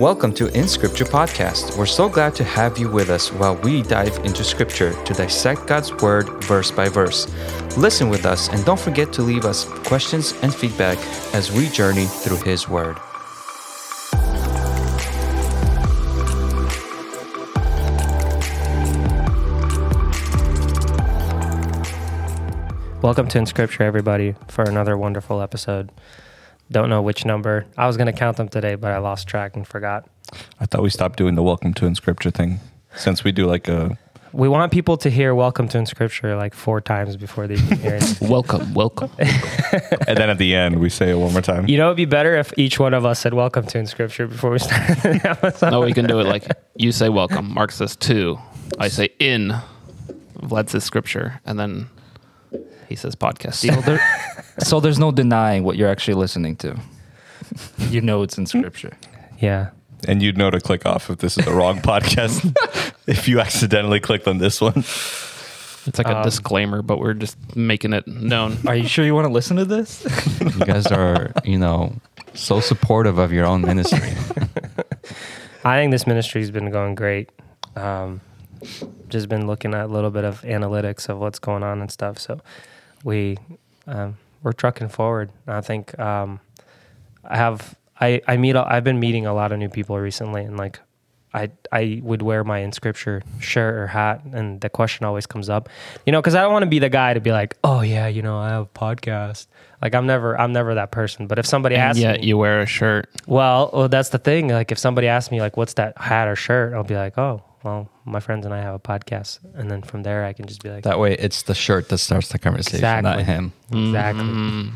Welcome to In Scripture Podcast. We're so glad to have you with us while we dive into Scripture to dissect God's Word verse by verse. Listen with us and don't forget to leave us questions and feedback as we journey through His Word. Welcome to In Scripture, everybody, for another wonderful episode. Don't know which number. I was going to count them today, but I lost track and forgot. I thought we stopped doing the welcome to in scripture thing since we do like a We want people to hear Welcome to In Scripture like four times before they even hear it. Welcome, welcome. and then at the end we say it one more time. You know, it'd be better if each one of us said Welcome to In Scripture before we start. the episode. no, we can do it like you say welcome. Mark says to. I say in. Vlad says scripture. And then he says podcast. So, there, so there's no denying what you're actually listening to. you know it's in scripture. Yeah. And you'd know to click off if this is the wrong podcast if you accidentally clicked on this one. It's like a Um, disclaimer, but we're just making it known. Are you sure you want to listen to this? You guys are, you know, so supportive of your own ministry. I think this ministry's been going great. Um, just been looking at a little bit of analytics of what's going on and stuff. So we um, we're trucking forward. I think um, I have I I meet I've been meeting a lot of new people recently, and like I I would wear my in scripture shirt or hat, and the question always comes up, you know, because I don't want to be the guy to be like, oh yeah, you know, I have a podcast. Like I'm never I'm never that person. But if somebody And asks yet me, you wear a shirt. well, well, that's the thing. Like, if somebody asks me, like, what's that hat or shirt, I'll be like, oh, well, my friends and I have a podcast, and then from there, I can just be like, That way, it's the shirt that starts the conversation, not him. exactly. Mm.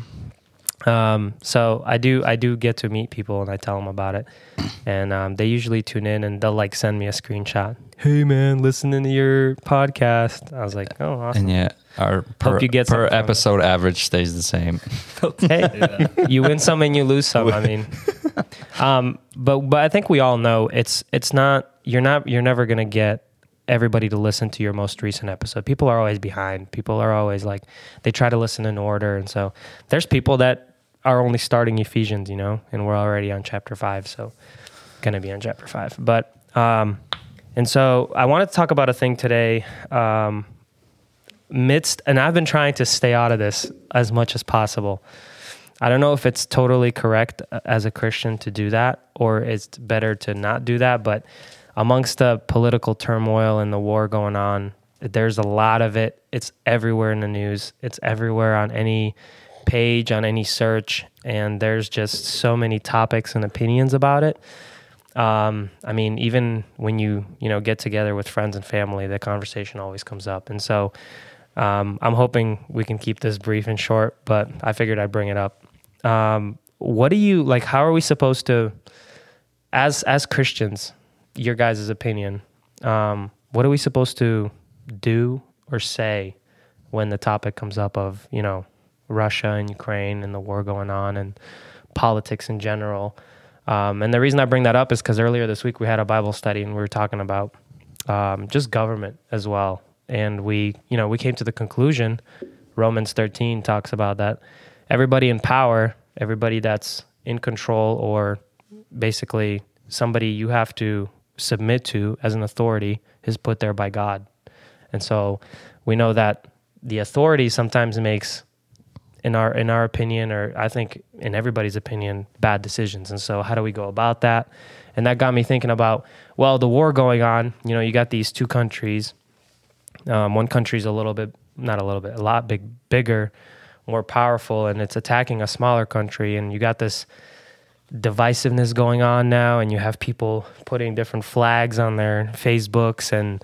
Um, so I do, I do get to meet people, and I tell them about it, and um, they usually tune in, and they'll like send me a screenshot. Hey, man, listening to your podcast. I was like, oh, awesome. And yeah, our per, you get per something from it. episode average stays the same. hey, you win some and you lose some. I mean, um, but but I think we all know it's it's not you're not you're never gonna get everybody to listen to your most recent episode. People are always behind. People are always like they try to listen in order, and so there's people that are only starting Ephesians, you know, and we're already on chapter five, so gonna be on chapter five. But um, and so I wanted to talk about a thing today. Um, midst and I've been trying to stay out of this as much as possible. I don't know if it's totally correct uh, as a Christian to do that or it's better to not do that, but amongst the political turmoil and the war going on, there's a lot of it. It's everywhere in the news. It's everywhere on any page, on any search, and there's just so many topics and opinions about it. Um, I mean, even when you you know get together with friends and family, the conversation always comes up, and so um, I'm hoping we can keep this brief and short. But I figured I'd bring it up. Um, what do you like? How are we supposed to, as as Christians, your guys' opinion? Um, what are we supposed to do or say when the topic comes up of you know Russia and Ukraine and the war going on and politics in general? Um, and the reason I bring that up is because earlier this week we had a Bible study and we were talking about um, just government as well. And we, you know, we came to the conclusion, Romans 13 talks about that everybody in power, everybody that's in control or basically somebody you have to submit to as an authority is put there by God. And so we know that the authority sometimes makes in our in our opinion or I think in everybody's opinion bad decisions. And so how do we go about that? And that got me thinking about well, the war going on, you know, you got these two countries. Um, one country's a little bit not a little bit, a lot big bigger, more powerful and it's attacking a smaller country and you got this divisiveness going on now and you have people putting different flags on their Facebooks and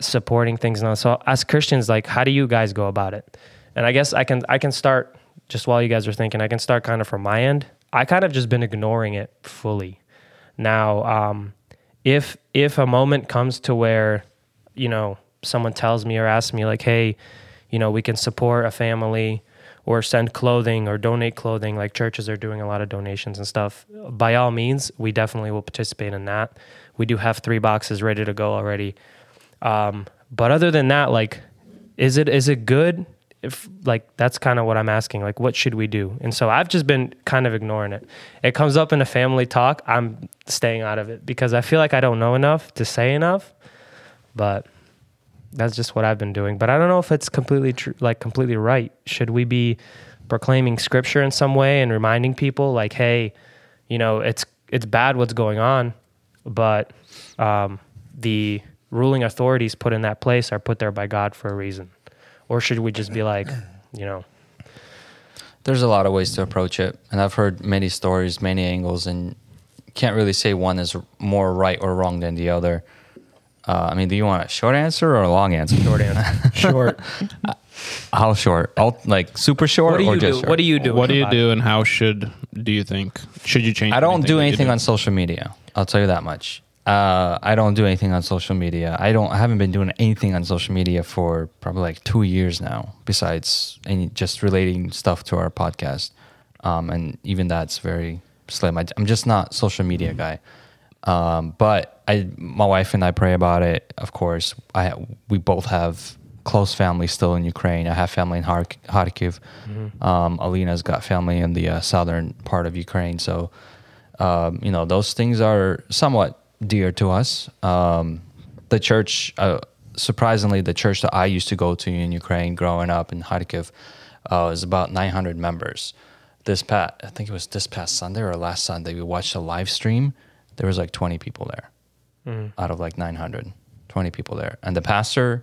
supporting things now. So as Christians, like how do you guys go about it? And I guess I can I can start just while you guys are thinking, I can start kind of from my end. I kind of just been ignoring it fully. Now, um, if if a moment comes to where, you know, someone tells me or asks me like, hey, you know, we can support a family or send clothing or donate clothing, like churches are doing a lot of donations and stuff. By all means, we definitely will participate in that. We do have three boxes ready to go already. Um, but other than that, like, is it is it good? if like that's kind of what I'm asking. Like, what should we do? And so I've just been kind of ignoring it. It comes up in a family talk. I'm staying out of it because I feel like I don't know enough to say enough. But that's just what I've been doing. But I don't know if it's completely true, like completely right. Should we be proclaiming scripture in some way and reminding people, like, hey, you know, it's it's bad what's going on, but um, the ruling authorities put in that place are put there by God for a reason? Or should we just be like, you know, There's a lot of ways to approach it, and I've heard many stories, many angles, and can't really say one is more right or wrong than the other. Uh, I mean, do you want a short answer or a long answer? short answer? short. How short? I'll, like super short What do or you just do? short? What do you do? What do you do, and how should do you think should you change? I don't do that you anything on social media. I'll tell you that much. Uh, I don't do anything on social media. I don't. I haven't been doing anything on social media for probably like two years now. Besides any just relating stuff to our podcast, um, and even that's very slim. I, I'm just not social media guy. Um, but I, my wife and I pray about it. Of course, I we both have close family still in Ukraine. I have family in Har- Kharkiv. Um, Alina's got family in the uh, southern part of Ukraine. So, um, you know, those things are somewhat dear to us. Um, the church, uh, surprisingly, the church that I used to go to in Ukraine growing up in Kharkiv uh, is about 900 members. This past, I think it was this past Sunday or last Sunday, we watched a live stream. There was like 20 people there Mm-hmm. out of like 900 20 people there. And the pastor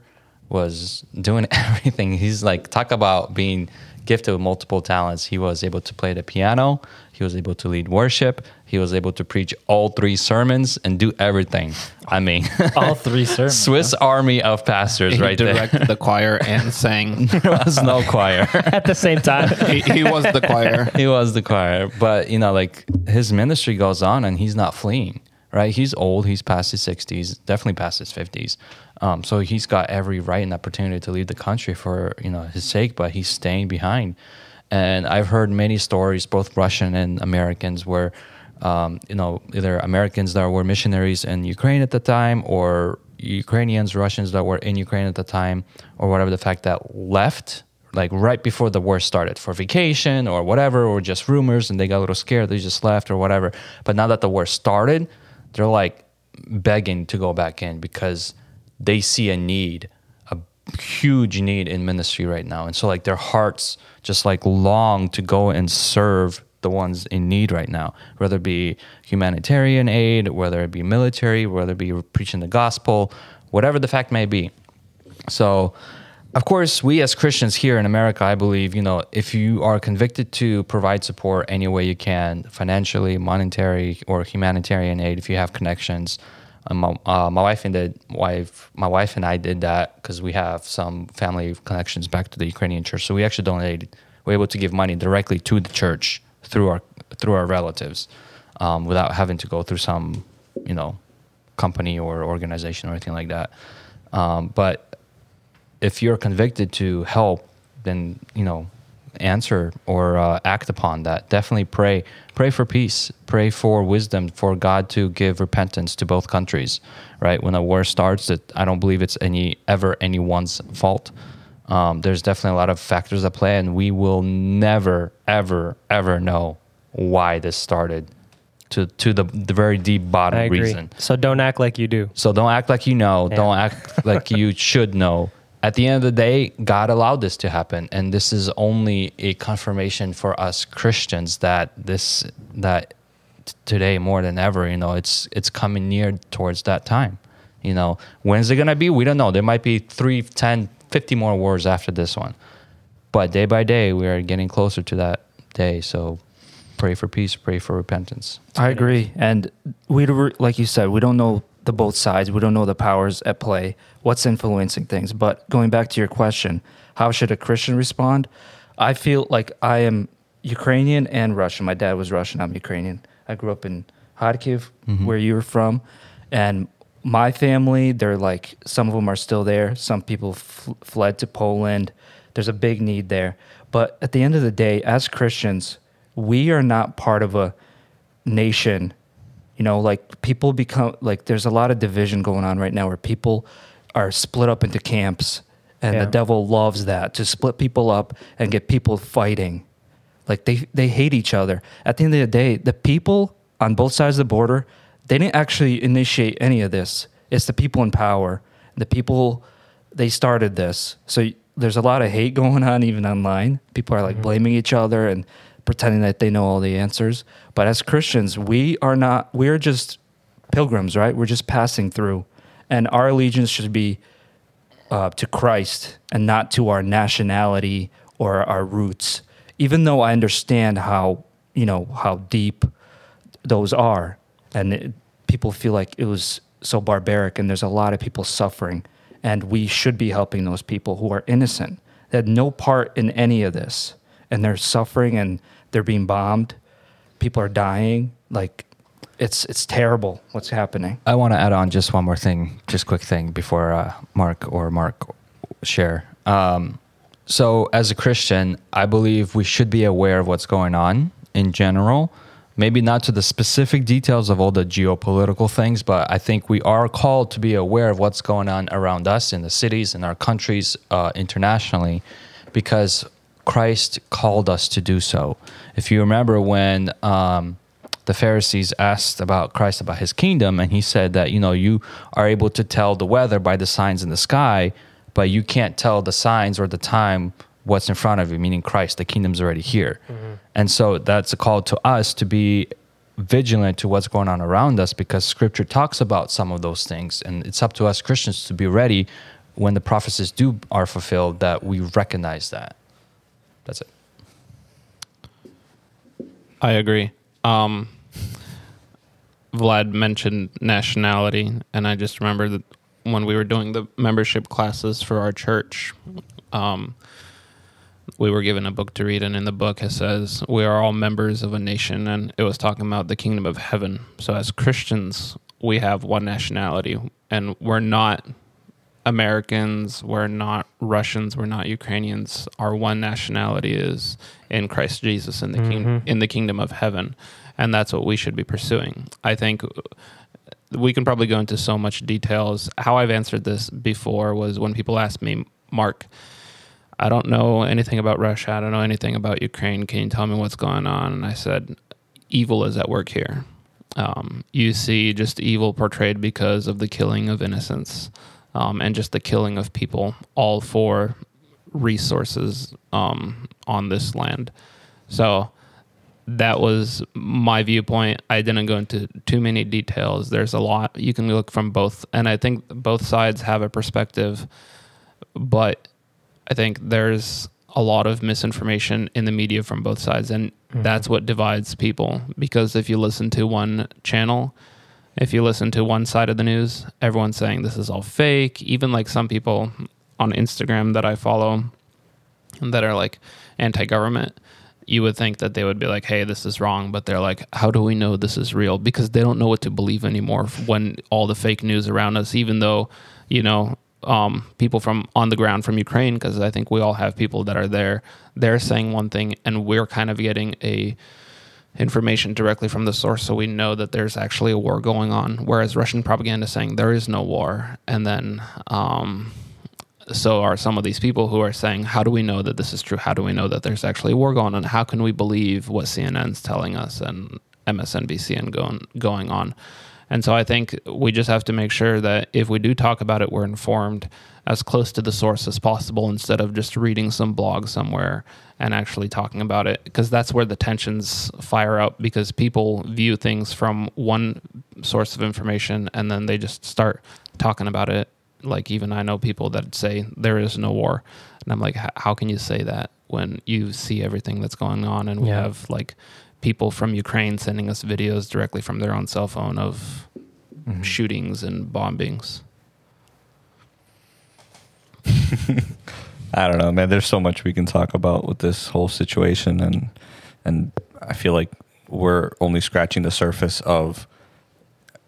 was doing everything. He's like talk about being gifted with multiple talents. He was able to play the piano. He was able to lead worship. He was able to preach all three sermons and do everything. I mean All three sermons. swiss army of pastors He right there. directed the choir and sang. there was no choir. At the same time. he, he was the choir. he was the choir. But you know like his ministry goes on and he's not fleeing right? He's old. He's past his 60s definitely past his 50s um, so he's got every right and opportunity to leave the country for you know his sake but he's staying behind. And i've heard many stories both russian and americans where um, you know either americans that were missionaries in ukraine at the time or ukrainians russians that were in ukraine at the time or whatever the fact that left like right before the war started for vacation or whatever, or just rumors, and they got a little scared, they just left or whatever. But now that the war started, they're like begging to go back in because they see a need, a huge need in ministry right now. And so, like, their hearts just like long to go and serve the ones in need right now, whether it be humanitarian aid, whether it be military, whether it be preaching the gospel, whatever the fact may be. So, of course, we as Christians here in America, I believe, you know, if you are convicted to provide support any way you can, financially, monetary, or humanitarian aid, if you have connections, um, my, uh, my wife and wife, my wife and I did that because we have some family connections back to the Ukrainian church. So we actually donated. We're able to give money directly to the church through our through our relatives, um, without having to go through some, you know, company or organization or anything like that. Um, but if you're convicted to help, then you know, answer or uh, act upon that. Definitely pray. Pray for peace. Pray for wisdom for God to give repentance to both countries. Right when a war starts, that I don't believe it's any ever anyone's fault. Um, there's definitely a lot of factors at play, and we will never, ever, ever know why this started to to the the very deep bottom reason. So don't act like you do. So don't act like you know. Don't act like you should know. At the end of the day, God allowed this to happen, and this is only a confirmation for us Christians that this that t- today more than ever, you know, it's it's coming near towards that time. You know, when's it gonna be? We don't know. There might be three, 10, 50 more wars after this one, but day by day, we are getting closer to that day. So pray for peace, pray for repentance. I agree, and we like you said, we don't know the both sides. We don't know the powers at play, what's influencing things. But going back to your question, how should a Christian respond? I feel like I am Ukrainian and Russian. My dad was Russian. I'm Ukrainian. I grew up in Kharkiv, mm-hmm. where you were from, and my family. They're like some of them are still there. Some people f- fled to Poland. There's a big need there. But at the end of the day, as Christians, we are not part of a nation you know like people become like there's a lot of division going on right now where people are split up into camps and Yeah. the devil loves that to split people up and get people fighting. Like they they hate each other. At the end of the day, the people on both sides of the border, they didn't actually initiate any of this. It's the people in power. The people they started this. So there's a lot of hate going on even online. People are like mm-hmm. blaming each other and pretending that they know all the answers. But as Christians, we are not we're just pilgrims, right? We're just passing through. And our allegiance should be uh, to Christ and not to our nationality or our roots. Even though I understand how you know how deep those are, and it, people feel like it was so barbaric, and there's a lot of people suffering, and we should be helping those people who are innocent, that had no part in any of this, and they're suffering and they're being bombed, people are dying, like. It's it's terrible what's happening. I want to add on just one more thing, just quick thing before uh, Mark or Mark share. Um, so, as a Christian, I believe we should be aware of what's going on in general. Maybe not to the specific details of all the geopolitical things, but I think we are called to be aware of what's going on around us in the cities, in our countries, uh, internationally, because Christ called us to do so. If you remember when um, the Pharisees asked about Christ, about his kingdom, and he said that, you know, you are able to tell the weather by the signs in the sky, but you can't tell the signs or the time what's in front of you, meaning Christ, the kingdom's already here. And so that's a call to us to be vigilant to what's going on around us because scripture talks about some of those things. And it's up to us Christians to be ready when the prophecies do are fulfilled that we recognize that. That's it. I agree. Um, Vlad mentioned nationality, and I just remember that when we were doing the membership classes for our church, um, we were given a book to read, and in the book it says we are all members of a nation, and it was talking about the kingdom of heaven. So as Christians, we have one nationality, and we're not Americans, we're not Russians, we're not Ukrainians. Our one nationality is in Christ Jesus in the king, in the kingdom of heaven, and that's what we should be pursuing. I think we can probably go into so much details. How I've answered this before was when people ask me, Mark, I don't know anything about Russia. I don't know anything about Ukraine. Can you tell me what's going on? And I said, evil is at work here. Um, you see just evil portrayed because of the killing of innocents um, and just the killing of people, all for resources um, on this land. So that was my viewpoint. I didn't go into too many details. There's a lot you can look from both, and I think both sides have a perspective, but I think there's a lot of misinformation in the media from both sides, and that's what divides people. Because if you listen to one channel, if you listen to one side of the news, everyone's saying this is all fake. Even like some people on Instagram that I follow that are like anti-government, you would think that they would be like, "Hey, this is wrong," but they're like, "How do we know this is real?" Because they don't know what to believe anymore when all the fake news around us. Even though, you know, um, people from on the ground from Ukraine, because I think we all have people that are there. They're saying one thing, and we're kind of getting a information directly from the source, so we know that there's actually a war going on. Whereas Russian propaganda is saying there is no war, and then um, so are some of these people who are saying, "How do we know that this is true? How do we know that there's actually a war going on? How can we believe what CNN's telling us and MSNBC and going going on?" And so I think we just have to make sure that if we do talk about it, we're informed as close to the source as possible instead of just reading some blog somewhere and actually talking about it because that's where the tensions fire up because people view things from one source of information and then they just start talking about it like even I know people that say there is no war and I'm like how can you say that when you see everything that's going on and we Yeah. have like people from Ukraine sending us videos directly from their own cell phone of mm-hmm. shootings and bombings. I don't know, man. There's so much we can talk about with this whole situation, and and I feel like we're only scratching the surface of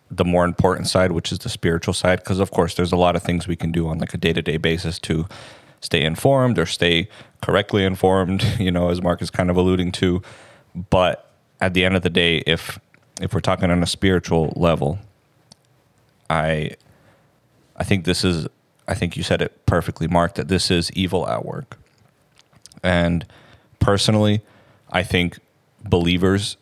the more important side, which is the spiritual side. Because of course, there's a lot of things we can do on like a day to day basis to stay informed or stay correctly informed. You know, as Mark is kind of alluding to. But at the end of the day, if if we're talking on a spiritual level, I I think this is I think you said it perfectly, Mark, that this is evil at work. And personally, I think believers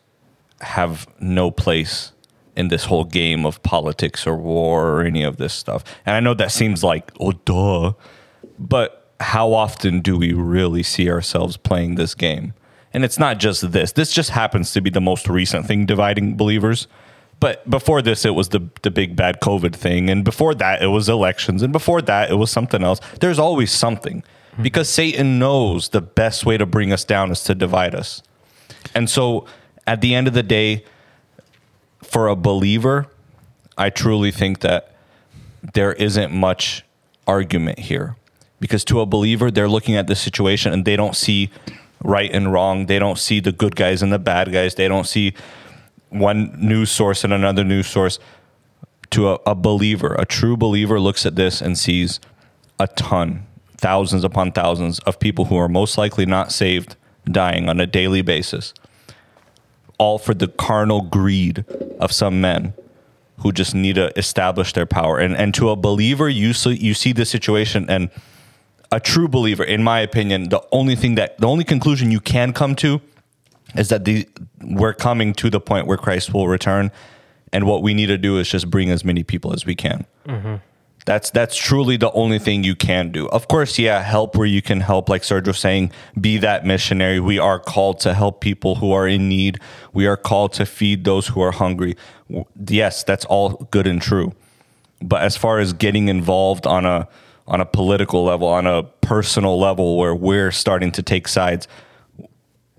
have no place in this whole game of politics or war or any of this stuff. And I know that seems like, oh, duh. But how often do we really see ourselves playing this game? And it's not just this. This just happens to be the most recent thing dividing believers. But before this, it was the the big bad COVID thing, and before that, it was elections, and before that, it was something else. There's always something mm-hmm. because Satan knows the best way to bring us down is to divide us. And so, at the end of the day, for a believer, I truly think that there isn't much argument here because to a believer, they're looking at the situation and they don't see right and wrong. They don't see the good guys and the bad guys. They don't see one news source and another news source. To a, a believer, a true believer looks at this and sees a ton, thousands upon thousands of people who are most likely not saved dying on a daily basis, all for the carnal greed of some men who just need to establish their power. And and to a believer, you see, you see this situation, and a true believer, in my opinion, the only thing that the only conclusion you can come to is that the we're coming to the point where Christ will return, and what we need to do is just bring as many people as we can. Mm-hmm. That's that's truly the only thing you can do. Of course, yeah, help where you can help. Like Sergio was saying, be that missionary. We are called to help people who are in need. We are called to feed those who are hungry. Yes, that's all good and true. But as far as getting involved on a on a political level, on a personal level, where we're starting to take sides,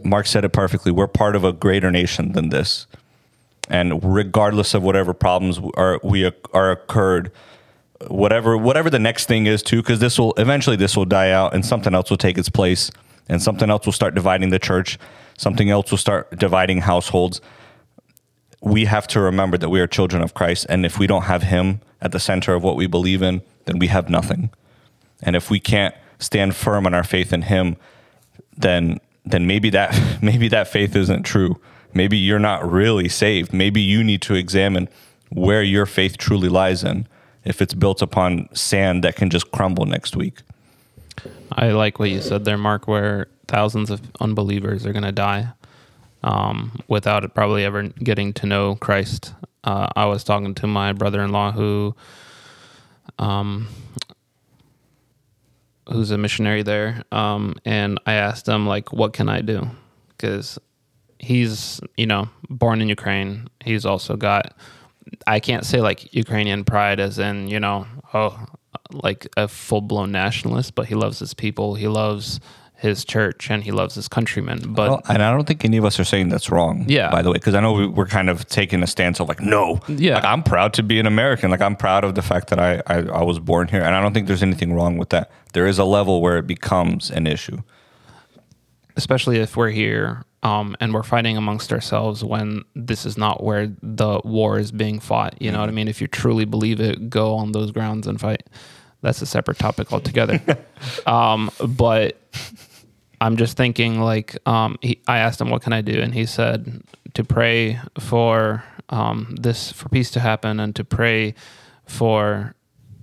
Mark said it perfectly. We're part of a greater nation than this, and regardless of whatever problems are we are occurred, whatever whatever the next thing is too, because this will eventually this will die out, and something else will take its place, and something else will start dividing the church. Something else will start dividing households. We have to remember that we are children of Christ, and if we don't have Him at the center of what we believe in, then we have nothing. And if we can't stand firm on our faith in Him, then then maybe that maybe that faith isn't true. Maybe you're not really saved. Maybe you need to examine where your faith truly lies in. If it's built upon sand that can just crumble next week. I like what you said there, Mark, where thousands of unbelievers are going to die um, without probably ever getting to know Christ. Uh, I was talking to my brother-in-law who, um, who's a missionary there, um, and I asked him like, "What can I do?" Because he's, you know, born in Ukraine. He's also got, I can't say like Ukrainian pride, as in, you know, oh, like a full blown nationalist, but he loves his people. He loves his church and he loves his countrymen. But Well, and I don't think any of us are saying that's wrong. Yeah. By the way, because I know we, we're kind of taking a stance of like, no. Yeah. Like I'm proud to be an American. Like I'm proud of the fact that I, I I was born here, and I don't think there's anything wrong with that. There is a level where it becomes an issue. especially if we're here um, and we're fighting amongst ourselves when this is not where the war is being fought. You know what I mean? If you truly believe it, go on those grounds and fight. That's a separate topic altogether. um, but I'm just thinking, like, um, he, I asked him, "What can I do?" And he said to pray for um, this, for peace to happen, and to pray for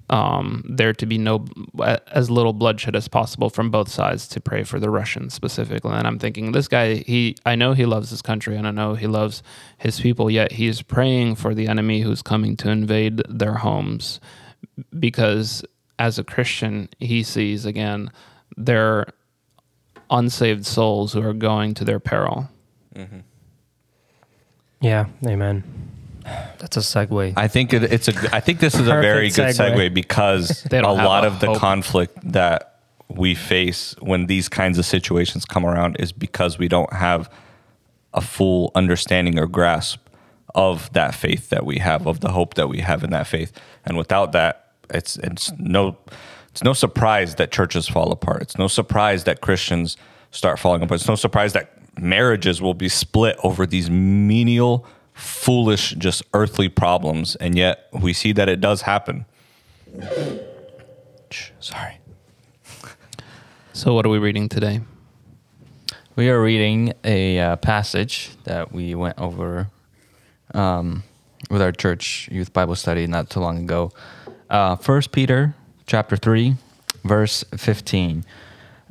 um, there to be no as little bloodshed as possible from both sides to pray for the Russians specifically. And I'm thinking, this guy, he, I know he loves his country and I know he loves his people, yet he's praying for the enemy who's coming to invade their homes because as a Christian, he sees again their unsaved souls who are going to their peril. Mm-hmm. Yeah, amen. That's a segue. I think it, it's a. I think this is a very good segue. segue because a lot a of the hope. conflict that we face when these kinds of situations come around is because we don't have a full understanding or grasp of that faith that we have, of the hope that we have in that faith, and without that, it's it's no it's no surprise that churches fall apart. It's no surprise that Christians start falling apart. It's no surprise that marriages will be split over these menial, foolish, just earthly problems, and yet we see that it does happen. Sorry. So, what are we reading today? We are reading a uh, passage that we went over um, with our church youth Bible study not too long ago. Uh, First Peter chapter 3, verse 15.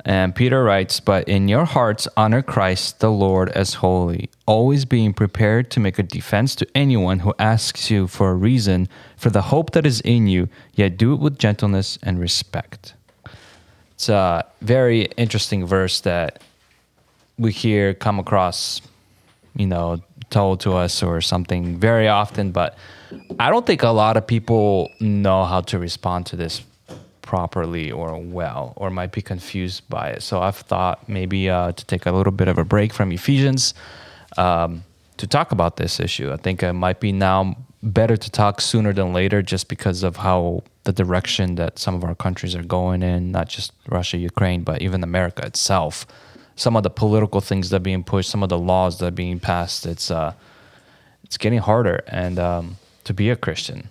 And Peter writes, But in your hearts honor Christ the Lord as holy, always being prepared to make a defense to anyone who asks you for a reason for the hope that is in you, yet do it with gentleness and respect. It's a very interesting verse that we hear come across, you know, told to us or something very often, but I don't think a lot of people know how to respond to this properly or well, or might be confused by it. So I've thought maybe uh, to take a little bit of a break from Ephesians um, to talk about this issue. I think it might be now better to talk sooner than later, just because of how the direction that some of our countries are going in, not just Russia, Ukraine, but even America itself. Some of the political things that are being pushed, some of the laws that are being passed. It's uh, it's getting harder, and um, to be a Christian,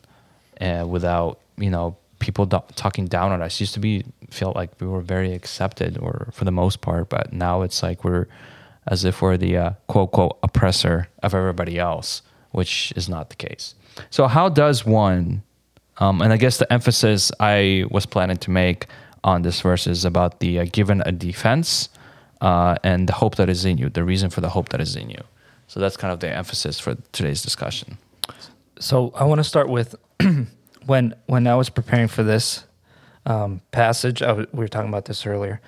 uh, without you know people do- talking down on us. Used to be felt like we were very accepted, or for the most part, but now it's like we're as if we're the uh, quote quote oppressor of everybody else, which is not the case. So how does one? Um, and I guess the emphasis I was planning to make on this verse is about the uh, given a defense uh, and the hope that is in you, the reason for the hope that is in you. So that's kind of the emphasis for today's discussion. So I want to start with when when I was preparing for this um, passage. I w- we were talking about this earlier.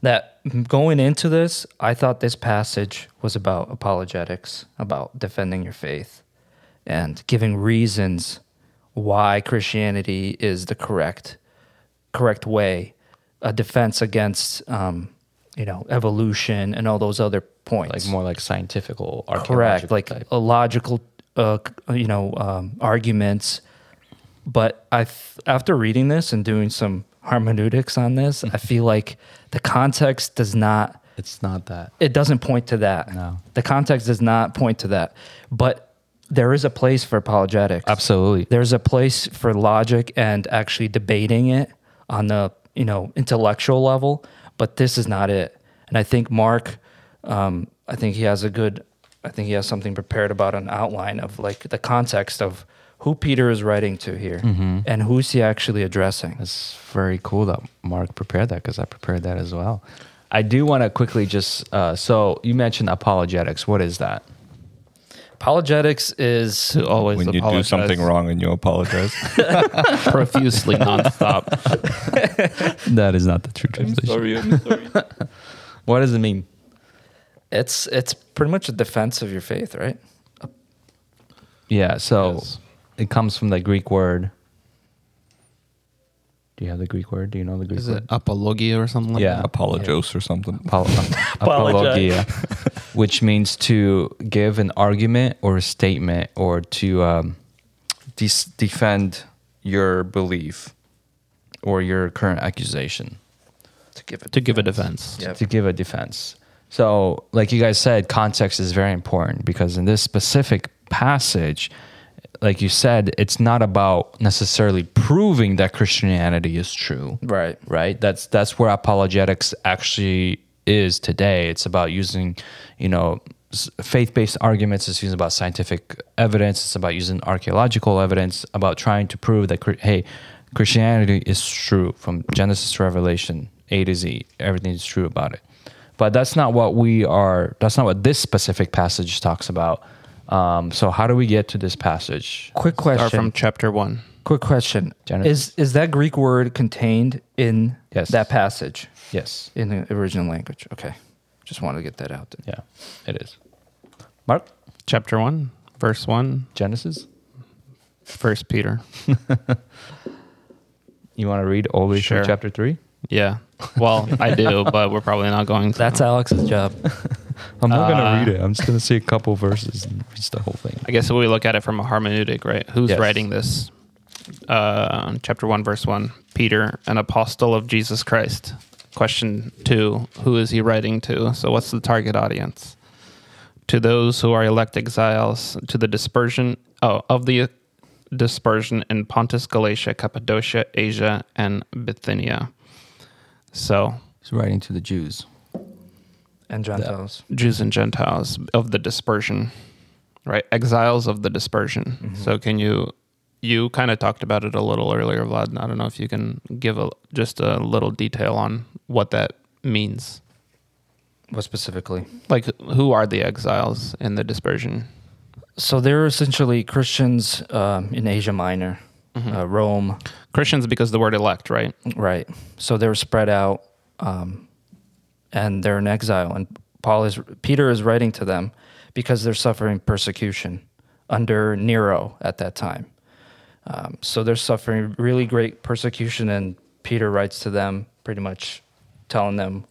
That going into this, I thought this passage was about apologetics, about defending your faith, and giving reasons why Christianity is the correct correct way, a defense against um, you know evolution and all those other points Like more like scientific correct like type. a logical uh, you know um, arguments but i th- after reading this and doing some hermeneutics on this i feel like the context does not It's not that. it doesn't point to that No. the context does not point to that but there is a place for apologetics Absolutely. there's a place for logic and actually debating it on the you know intellectual level but this is not it and i think mark um, i think he has a good i think he has something prepared about an outline of like the context of who peter is writing to here and who's he actually addressing It's very cool that Mark prepared that because I prepared that as well. I do want to quickly just uh, so you mentioned apologetics. What is that? apologetics is To always when you do something wrong and you apologize. profusely nonstop. That is not the true translation. I'm sorry. What does it mean? it's it's pretty much a defense of your faith right Yeah, so Yes. It comes from the Greek word. Do you have the Greek word? Do you know the Greek word? Is word? it apologia or something like Yeah. that? Apologos or something. Apol- apologia, which means to give an argument or a statement or to um, dis- defend your belief or your current accusation. to give it To give a defense. Yep. to give a defense. So, like you guys said, context is very important because in this specific passage, like you said, it's not about necessarily proving that Christianity is true. right Right? That's that's where apologetics actually is today. It's about using, you know, faith-based arguments. It's using about scientific evidence. It's about using archaeological evidence. About trying to prove that hey, Christianity is true from Genesis to Revelation, A to Z. Everything is true about it. But that's not what we are. That's not what this specific passage talks about. Um, so how do we get to this passage? quick Start question from chapter one. Quick question: Genesis. Is is that Greek word contained in Yes. that passage Yes. in the original language? Okay, just wanted to get that out there. Yeah, it is. Mark, Chapter one, verse one, Genesis. First Peter. You want to read all the way Sure. through chapter three? Yeah. Well, I do, but we're probably not going to. That's Alex's job. I'm not Uh, gonna read it. I'm just gonna see a couple verses and read the whole thing. I guess we look at it from a hermeneutic, right? Who's Yes. writing this? Uh, chapter 1, verse 1 Peter, an apostle of Jesus Christ. Question 2 Who is he writing to? So, what's the target audience? To those who are elect exiles, to the dispersion oh, of the dispersion in Pontus, Galatia, Cappadocia, Asia, and Bithynia. So, He's writing to the Jews. And Gentiles. Jews and Gentiles of the dispersion, right? Exiles of the dispersion. So, can you you kind of talked about it a little earlier, Vlad. I don't know if you can give a just a little detail on what that means. What specifically? Like, who are the exiles in the dispersion? So they're essentially Christians um, in Asia Minor, uh, Rome, Christians, because the word elect, right? right? So they're spread out, um, and they're in exile. And Paul is Peter is writing to them because they're suffering persecution under Nero at that time. Um, so they're suffering really great persecution, and Peter writes to them, pretty much telling them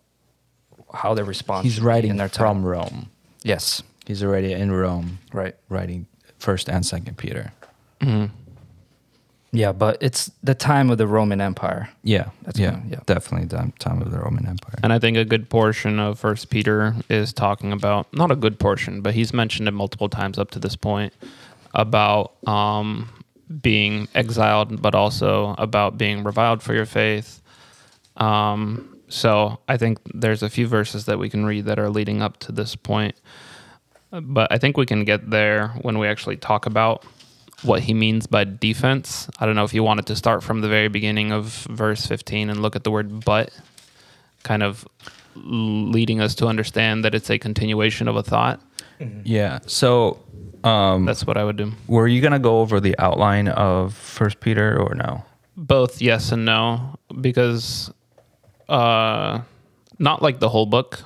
how their response. He's writing in their from time. Rome. Yes, He's already in Rome, right. writing First and Second Peter. Yeah, but it's the time of the Roman Empire. Yeah, That's yeah, fine, yeah. definitely the time of the Roman Empire. And I think a good portion of First Peter is talking about not a good portion, but he's mentioned it multiple times up to this point about um, being exiled, but also about being reviled for your faith. Um, so I think there's a few verses that we can read that are leading up to this point, but I think we can get there when we actually talk about what he means by defense. I don't know if you wanted to start from the very beginning of verse 15 and look at the word but kind of leading us to understand that it's a continuation of a thought. Yeah. So, um, That's what I would do. were you gonna go over the outline of First Peter or no? Both yes and no, because uh, not like the whole book.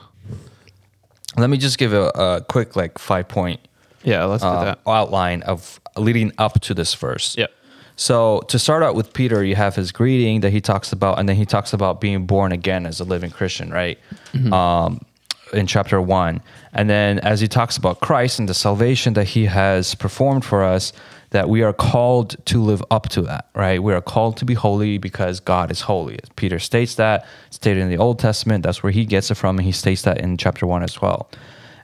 Let me just give a, a quick like five point Yeah, let's do uh, that. outline of leading up to this verse. Yeah. So to start out with Peter, you have his greeting that he talks about, and then he talks about being born again as a living Christian, right? Um, in chapter one, and then as he talks about Christ and the salvation that he has performed for us, that we are called to live up to that, right? We are called to be holy because God is holy. Peter states that, stated in the Old Testament. That's where he gets it from, and he states that in chapter one as well.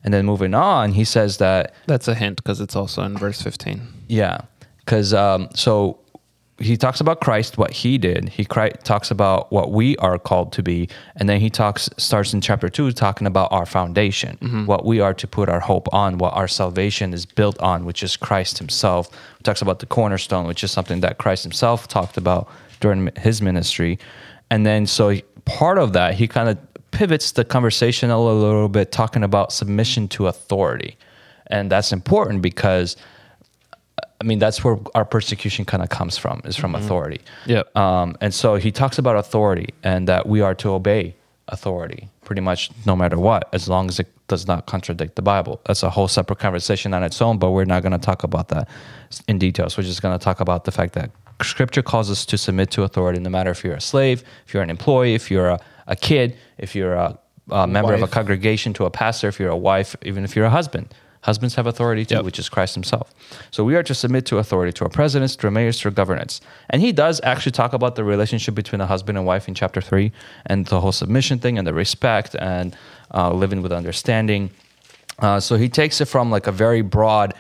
And then moving on, he says that That's a hint because it's also in verse 15. yeah, because um, so he talks about Christ, what he did. He cri- talks about what we are called to be, and then he talks starts in chapter two talking about our foundation, what we are to put our hope on, what our salvation is built on, which is Christ Himself. He talks about the cornerstone, which is something that Christ Himself talked about during his ministry, and then so he- part of that he kind of pivots the conversation a little, little bit, talking about submission to authority, and that's important because. I mean, that's where our persecution kind of comes from, is from authority. Yep. Um, and so he talks about authority and that we are to obey authority pretty much no matter what, as long as it does not contradict the Bible. That's a whole separate conversation on its own, but we're not going to talk about that in details. We're just going to talk about the fact that scripture calls us to submit to authority, no matter if you're a slave, if you're an employee, if you're a, a kid, if you're a, a member of a congregation, to a pastor, if you're a wife, even if you're a husband. Husbands have authority too, Yep. which is Christ himself. So we are to submit to authority, to our presidents, to our mayors, to our governance. And he does actually talk about the relationship between a husband and wife in chapter three, and the whole submission thing, and the respect, and uh, living with understanding. Uh, so he takes it from like a very broad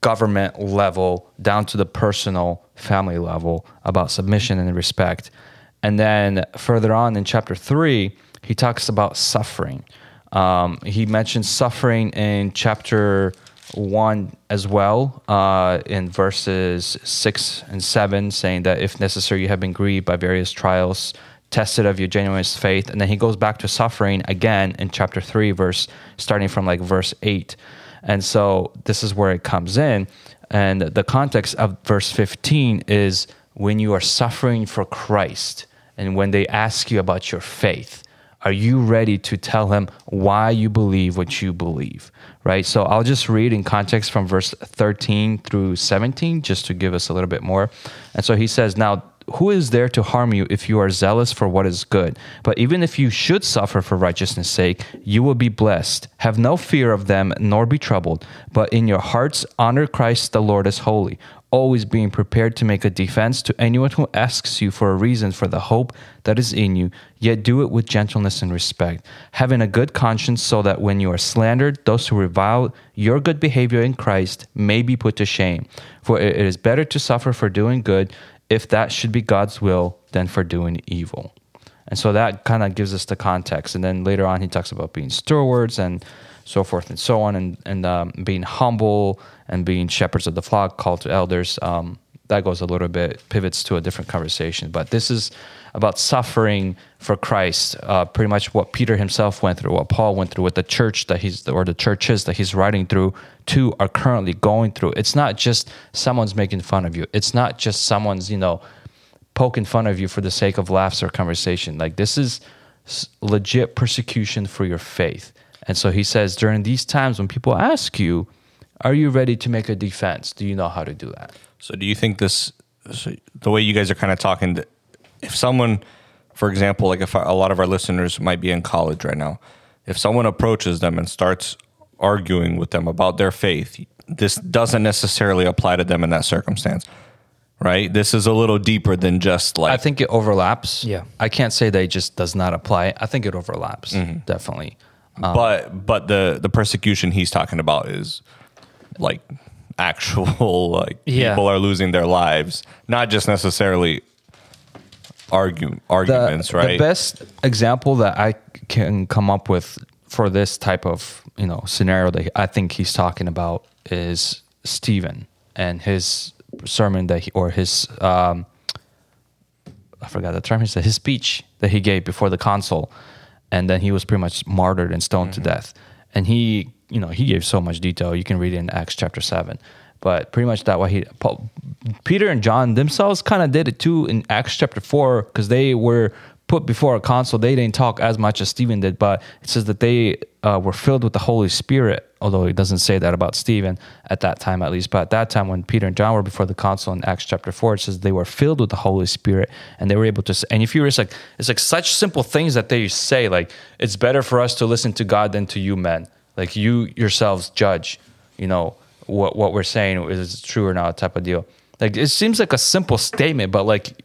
government level down to the personal family level about submission and respect. And then further on in chapter three, he talks about suffering. Um, he mentions suffering in chapter one as well, uh, in verses six and seven, saying that if necessary, you have been grieved by various trials, tested of your genuine faith. And then he goes back to suffering again in chapter three, verse starting from like verse eight. And so this is where it comes in. And the context of verse 15 is when you are suffering for Christ and when they ask you about your faith, are you ready to tell him why you believe what you believe? Right? So I'll just read in context from verse 13 through 17 just to give us a little bit more. And so he says, Now, who is there to harm you if you are zealous for what is good? But even if you should suffer for righteousness' sake, you will be blessed. Have no fear of them, nor be troubled. But in your hearts, honor Christ the Lord as holy, always being prepared to make a defense to anyone who asks you for a reason for the hope that is in you, yet do it with gentleness and respect, having a good conscience, so that when you are slandered, those who revile your good behavior in Christ may be put to shame. For it is better to suffer for doing good if that should be God's will, than for doing evil. And so that kind of gives us the context. And then later on, he talks about being stewards and so forth and so on, and, and um, being humble and being shepherds of the flock, called to elders. Um, that goes a little bit pivots to a different conversation. But this is about suffering for Christ. Uh, pretty much what Peter himself went through, what Paul went through, what the church that he's or the churches that he's writing through to are currently going through. It's not just someone's making fun of you. It's not just someone's you know poking fun of you for the sake of laughs or conversation. Like this is legit persecution for your faith. And so he says during these times when people ask you, "Are you ready to make a defense? Do you know how to do that?" So do you think this, so the way you guys are kind of talking, that if someone, for example, like if a lot of our listeners might be in college right now, if someone approaches them and starts arguing with them about their faith, this doesn't necessarily apply to them in that circumstance, right? This is a little deeper than just like I think it overlaps. Yeah. I can't say that it just does not apply. I think it overlaps, mm-hmm. definitely. But but the the persecution he's talking about is like actual like Yeah. people are losing their lives, not just necessarily argue arguments, the right? The best example that I can come up with for this type of you know scenario that I think he's talking about is Stephen and his sermon that he, or his um, I forgot the term. He said his speech that he gave before the consul, and then he was pretty much martyred and stoned to mm-hmm. death. And he, you know, he gave so much detail. You can read it in Acts chapter seven. But pretty much that way he, Paul, Peter and John themselves kind of did it too in Acts chapter four because they were put before a council. They didn't talk as much as Stephen did, but it says that they uh, were filled with the Holy Spirit. Although it doesn't say that about Stephen at that time, at least. But at that time, when Peter and John were before the council in Acts chapter four, it says they were filled with the Holy Spirit and they were able to. And if you were like, it's like such simple things that they say, like it's better for us to listen to God than to you men. Like you yourselves judge, you know, what what we're saying is true or not, type of deal. Like it seems like a simple statement, but like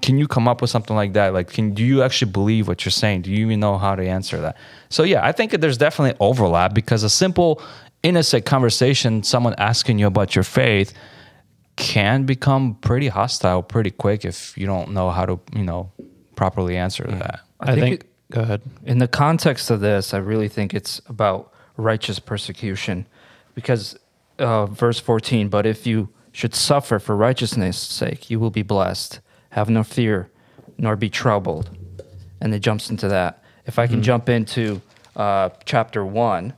can you come up with something like that? Like, can do you actually believe what you're saying? Do you even know how to answer that? So yeah, I think there's definitely overlap because a simple, innocent conversation, someone asking you about your faith, can become pretty hostile pretty quick if you don't know how to, you know, properly answer that. I, think think. it- go ahead. in the context of this, I really think it's about righteous persecution because uh, verse 14, but if you should suffer for righteousness' sake, you will be blessed. Have no fear, nor be troubled. And it jumps into that. If I can jump into uh, chapter 1,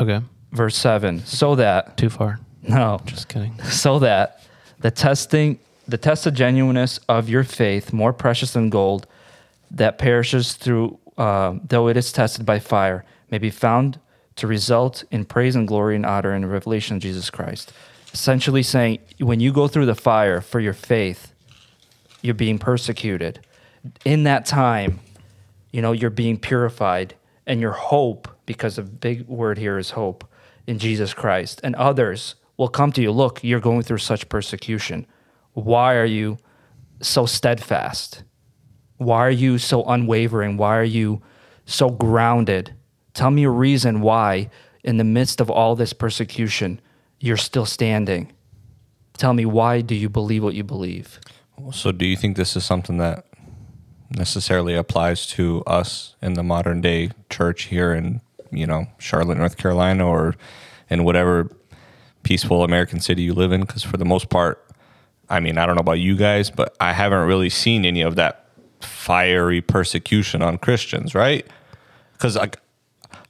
Okay. verse 7, so that, Too far. no, Just kidding. so that the testing the test of genuineness of your faith more precious than gold that perishes through uh, though it is tested by fire may be found to result in praise and glory and honor the revelation of jesus christ essentially saying when you go through the fire for your faith you're being persecuted. In that time you know you're being purified and your hope because a big word here is hope in jesus christ. And others will come to you look you're going through such persecution. Why are you so steadfast? Why are you so unwavering? Why are you so grounded? Tell me a reason why in the midst of all this persecution you're still standing. Tell me why do you believe what you believe So, do you think this is something that necessarily applies to us in the modern day church here in, you know, Charlotte, North Carolina, or in whatever peaceful American city you live in? Because for the most part, I mean, I don't know about you guys, but I haven't really seen any of that fiery persecution on Christians, right? Because like,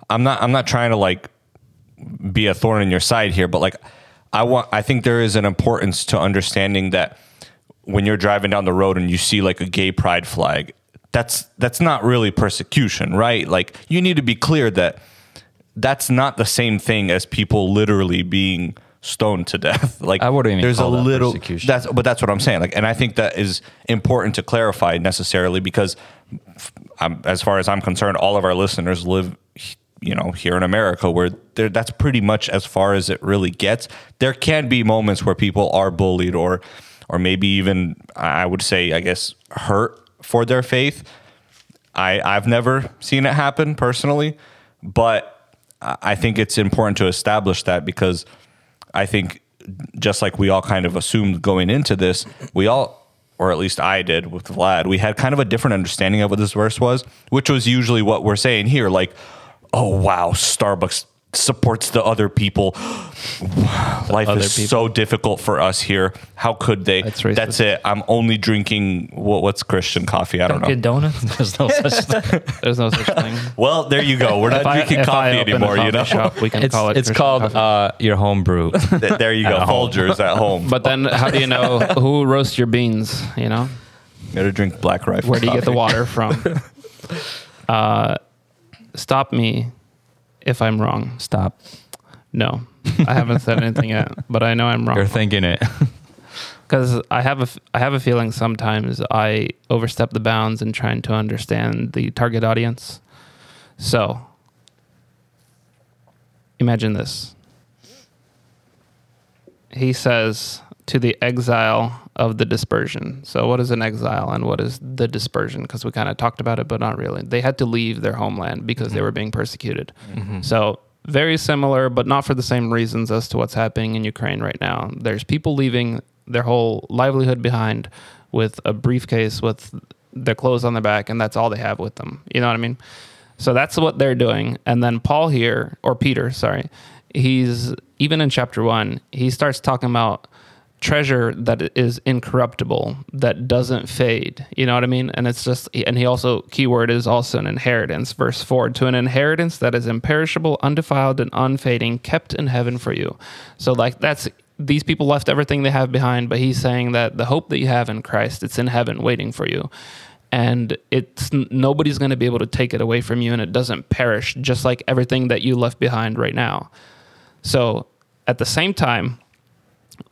I'm not, I'm not trying to like be a thorn in your side here, but like I want I think there is an importance to understanding that when you're driving down the road and you see like a gay pride flag, that's that's not really persecution, right? Like you need to be clear that that's not the same thing as people literally being stoned to death. Like I wouldn't even there's call a that little persecution. that's but that's what I'm saying. Like and I think that is important to clarify necessarily because I'm, as far as I'm concerned, all of our listeners live, you know, here in America, where there- that's pretty much as far as it really gets. There can be moments where people are bullied, or, or maybe even I would say, I guess, hurt for their faith. I I've never seen it happen personally, but I think it's important to establish that because I think just like we all kind of assumed going into this, we all, or at least I did with Vlad, we had kind of a different understanding of what this verse was, which was usually what we're saying here, like, oh wow, Starbucks supports the other people. Life other is people. so difficult for us here. How could they? That's. That's it. I'm only drinking what, what's Christian coffee? I don't know. Dunkin' Donuts. There's no such thing. There's no such thing. Well, there you go. We're not I- drinking if I coffee open a anymore. You know. shop, we can It's, call it. it's Christian called coffee. uh, your home brew. Th- there you go. Folgers at home. But then, how do you know who roasts your beans? You know, you Got to drink Black Rifle. where do you get the water from? uh, stop me if I'm wrong. Stop. No, I haven't said anything yet, but I know I'm wrong. You're thinking it. because I have a I have a feeling sometimes I overstep the bounds in trying to understand the target audience. So, imagine this. He says to the exile of the dispersion. So, what is an exile and what is the dispersion? Because we kind of talked about it, but not really. They had to leave their homeland because they mm-hmm. were being persecuted. Mm-hmm. So, very similar, but not for the same reasons as to what's happening in Ukraine right now. There's people leaving their whole livelihood behind with a briefcase with their clothes on their back, and that's all they have with them. You know what I mean? So that's what they're doing. And then Paul here, or Peter, sorry, he's even in chapter one, he starts talking about treasure that is incorruptible, that doesn't fade. You know what I mean? And it's just, and he also, keyword is also an inheritance. Verse four, to an inheritance that is imperishable, undefiled, and unfading, kept in heaven for you. So, like, that's, these people left everything they have behind, but he's saying that the hope that you have in Christ, it's in heaven waiting for you and it's nobody's going to be able to take it away from you and it doesn't perish just like everything that you left behind right now so at the same time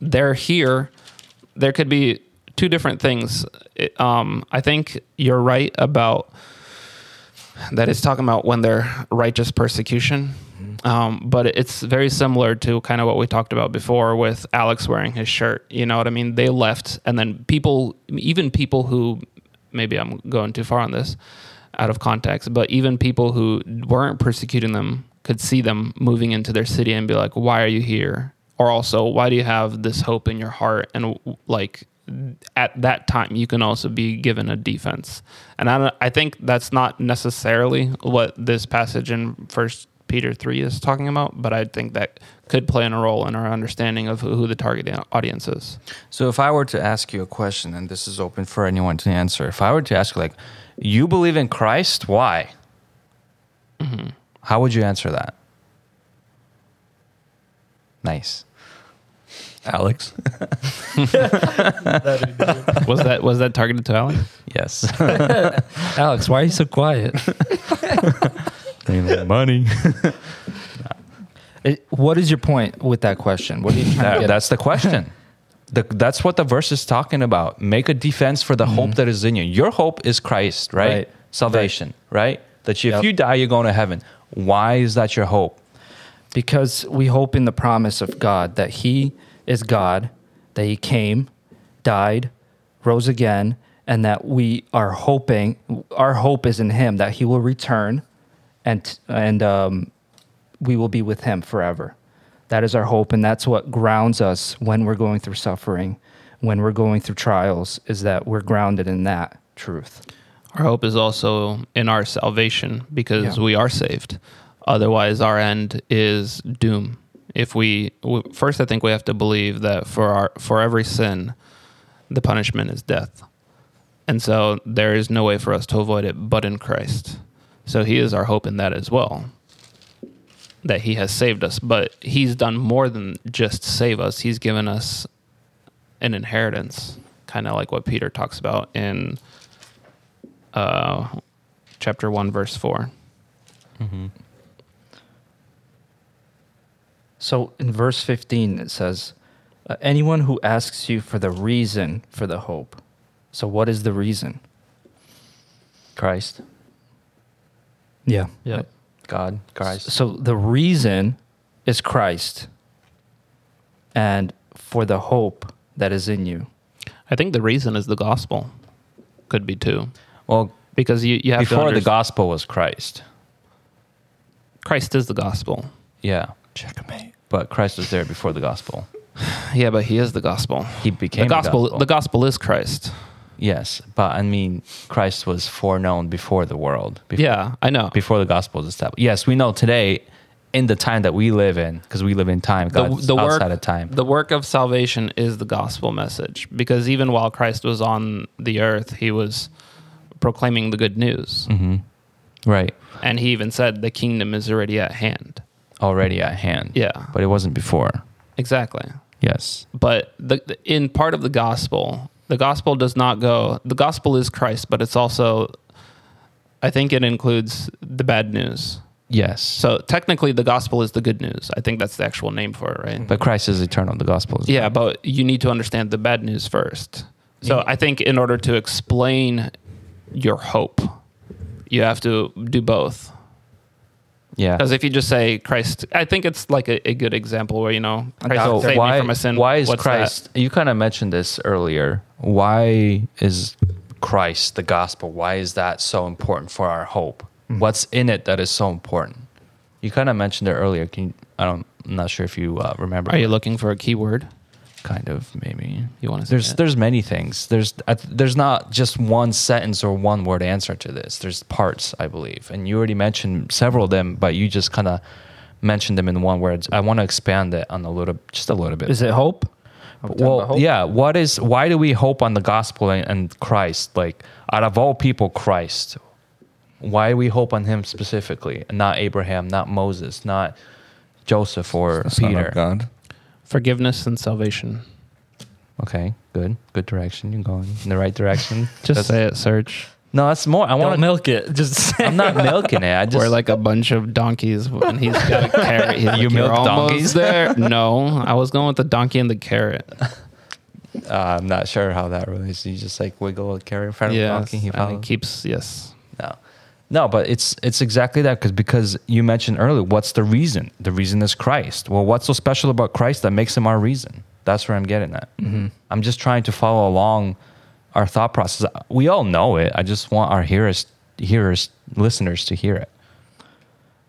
they're here there could be two different things. It- um, i think you're right about that it's talking about when they're righteous persecution. Um, but it's very similar to kind of what we talked about before with alex wearing his shirt you know what i mean? They left and then people even people who maybe i'm going too far on this out of context but even people who weren't persecuting them could see them moving into their city and be like why are you here or also why do you have this hope in your heart and like at that time you can also be given a defense and i, don't- I think that's not necessarily what this passage in first peter 3 is talking about but i think that could play in a role in our understanding of who the target audience is So if I were to ask you a question, and this is open for anyone to answer, if I were to ask like, you believe in Christ, why? Mm-hmm. How would you answer that? Nice. Alex? was that was that targeted to alex Yes. Alex, why are you so quiet? Money. It- what is your point with that question? What are you trying to That- get? that's the question. The, that's what the verse is talking about. Make a defense for the mm-hmm. hope that is in you. Your hope is Christ, right? Right. Salvation, right? That you, if Yep. you die, you're going to heaven. Why is that your hope? because we hope in the promise of God that He is God, that He came, died, rose again, and that we are hoping. Our hope is in Him that He will return, and and um, we will be with Him forever. That is our hope, and that's what grounds us when we're going through suffering, when we're going through trials. Is that we're grounded in that truth. Our hope is also in our salvation because Yeah. we are saved. Otherwise, our end is doom. If we first, I think we have to believe that for our for every sin, the punishment is death, and so there is no way for us to avoid it but in Christ. So He is our hope in that as well. That He has saved us, but He's done more than just save us. He's given us an inheritance, kind of like what Peter talks about in uh, chapter 1, verse 4. So in verse 15, it says, uh, anyone who asks you for the reason for the hope. So what is the reason? Christ, Yeah. Yeah. God, Christ. So the reason is Christ and for the hope that is in you. I think the reason is the gospel. Could be too. Well, Because you, you have to before the gospel was Christ. Christ is the gospel. Yeah. Checkmate. But Christ was there before the gospel. Yeah, but he is the gospel. He became the gospel, the gospel. the gospel is Christ. yes, but I mean, Christ was foreknown before the world. Before, Yeah, I know. Before the gospel was established. Yes, we know today in the time that we live in, because we live in time, God's outside of time. The work of salvation is the gospel message because even while Christ was on the earth, he was proclaiming the good news. Mm-hmm. right. And he even said the kingdom is already at hand. Already at hand. Yeah. But it wasn't before. Exactly. Yes. But the, the- in part of the gospel, the gospel does not go, the gospel is Christ, but it's also, I think it includes the bad news. Yes. So technically, the gospel is the good news. I think that's the actual name for it, right? but Christ is eternal. The gospel is. Yeah, but you need to understand the bad news first. So I think in order to explain your hope, you have to do both. Yeah. Because if you just say Christ, I think it's like a, a good example where you know Christ So saved why, me from a sin. why is What's Christ? You kind of mentioned this earlier. Why is Christ the gospel? Why is that so important for our hope? Mm-hmm. What's in it that is so important? You kind of mentioned it earlier. Can you, I don't. I'm not sure if you uh, remember. Are you looking for a keyword? Kind of maybe? You want to? There's there's many things. There's uh, there's not just one sentence or one word answer to this. There's parts, I believe, and you already mentioned several of them, but you just kind of mentioned them in one word. I want to expand it on a little, just a little bit. Is it hope? Are we well, hope? yeah. What is? Why do we hope on the gospel and, and Christ? Like out of all people, Christ. Why we hope on Him specifically, and not Abraham, not Moses, not Joseph or The Son Peter? of God. Forgiveness and salvation. Okay, good, good direction. You're going in the right direction. Just That's- say it, search. No, that's more. I want to. milk it. Just I'm not milking it. I just We're like a bunch of donkeys, and he's got a carrot. He's You "You're milk almost donkeys?" there? No, I was going with the donkey and the carrot. uh, I'm not sure how that relates. You just like wiggle a carrot in front of the Yeah, donkey. He and follows. keeps yes. No, no, but it's it's exactly that because because you mentioned earlier. What's the reason? The reason is Christ. Well, what's so special about Christ that makes him our reason? That's where I'm getting at. I'm just trying to follow along our thought process. We all know it. I just want our hearers, hearers, listeners to hear it.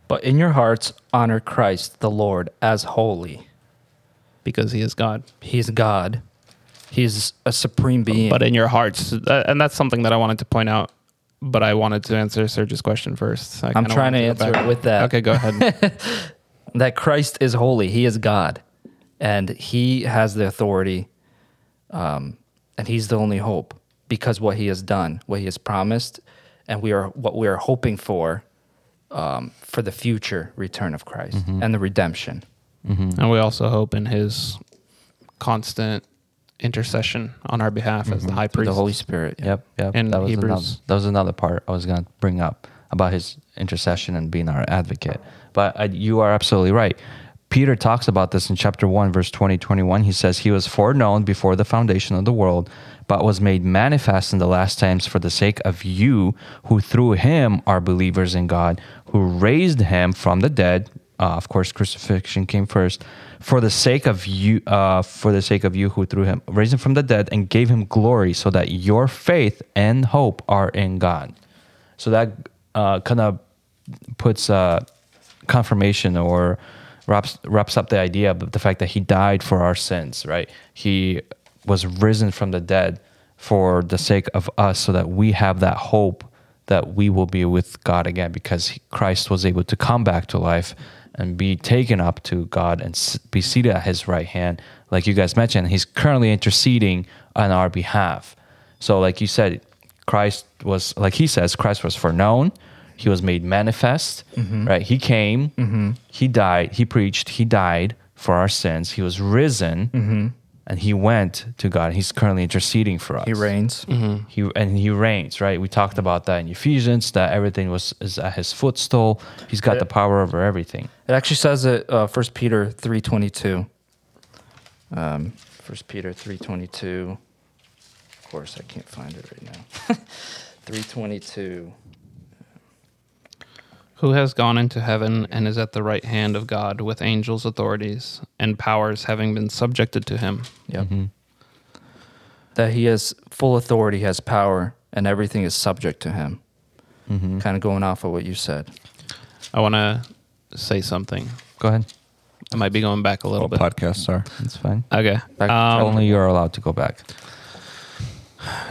But in your hearts, honor Christ the Lord as holy. because he is God. He's God. He's a supreme being. But in your hearts, uh, and that's something that I wanted to point out. But I wanted to answer Serge's question first. I I'm trying to answer it with that. Okay, go ahead. that Christ is holy. He is God, and He has the authority, um, and He's the only hope because what He has done, what He has promised, and we are what we are hoping for um, for the future return of Christ and the redemption. and we also hope in his constant intercession on our behalf as the high Through priest. the Holy Spirit. Yep, yep. In that was Hebrews. another that was another part I was going to bring up about his intercession and being our advocate. But uh, you are absolutely right. Peter talks about this in chapter 1 verse 20 21. He says he was foreknown before the foundation of the world, but was made manifest in the last times for the sake of you who through him are believers in God, who raised him from the dead. Uh, of course, crucifixion came first. For the sake of you, uh, for the sake of you who through him raised him from the dead and gave him glory, so that your faith and hope are in God. So that uh, kind of puts uh, confirmation or wraps wraps up the idea of the fact that he died for our sins. Right? He was risen from the dead for the sake of us, so that we have that hope that we will be with God again, because Christ was able to come back to life and be taken up to God and be seated at His right hand, like you guys mentioned. He's currently interceding on our behalf. So, like you said, Christ was, like he says, Christ was foreknown. He was made manifest, mm-hmm. right? He came, mm-hmm. he died, he preached, he died for our sins. He was risen, mm-hmm. And he went to God. He's currently interceding for us. He reigns. He and he reigns, right? We talked about that in Ephesians that everything was is at his footstool. He's got the power over everything. It actually says it. Uh, First Peter three twenty two. Um, First Peter three twenty two. Of course, I can't find it right now. three twenty two. Who has gone into heaven and is at the right hand of God with angels, authorities, and powers having been subjected to him? Yep. That he has full authority, has power, and everything is subject to him. Kind of going off of what you said. I want to say something. Go ahead. I might be going back a little All bit. podcasts are. It's fine. Okay. Back Um, Only you're allowed to go back.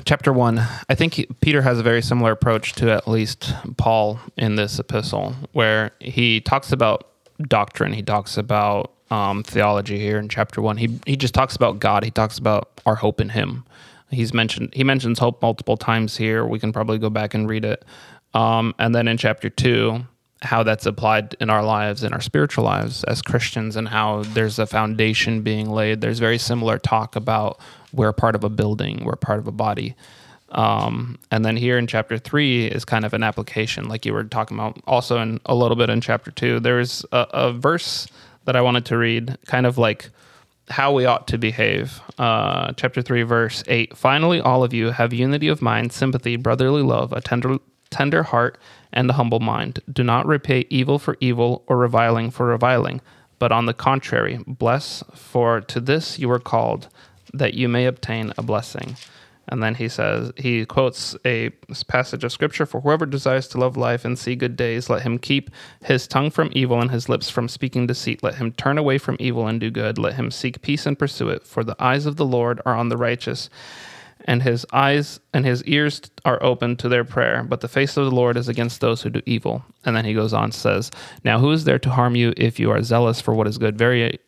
Chapter one, I think Peter has a very similar approach to at least Paul in this epistle, where he talks about doctrine. He talks about um, theology here in chapter one. He he just talks about God. He talks about our hope in Him. He's mentioned he mentions hope multiple times here. We can probably go back and read it. Um, and then in chapter two, how that's applied in our lives, in our spiritual lives as Christians, and how there's a foundation being laid. There's very similar talk about we're part of a building, we're part of a body. Um, and then here in chapter three is kind of an application, like you were talking about, also in a little bit in chapter two. There's a, a verse that I wanted to read, kind of like how we ought to behave. Uh, chapter 3, verse 8. Finally, all of you have unity of mind, sympathy, brotherly love, a tender, tender heart, and a humble mind. Do not repay evil for evil or reviling for reviling, but on the contrary, bless, for to this you are called, that you may obtain a blessing. And then he says, he quotes a passage of scripture For whoever desires to love life and see good days, let him keep his tongue from evil and his lips from speaking deceit. Let him turn away from evil and do good. Let him seek peace and pursue it. For the eyes of the Lord are on the righteous, and his eyes and his ears are open to their prayer. But the face of the Lord is against those who do evil. And then he goes on, says, Now who is there to harm you if you are zealous for what is good? Very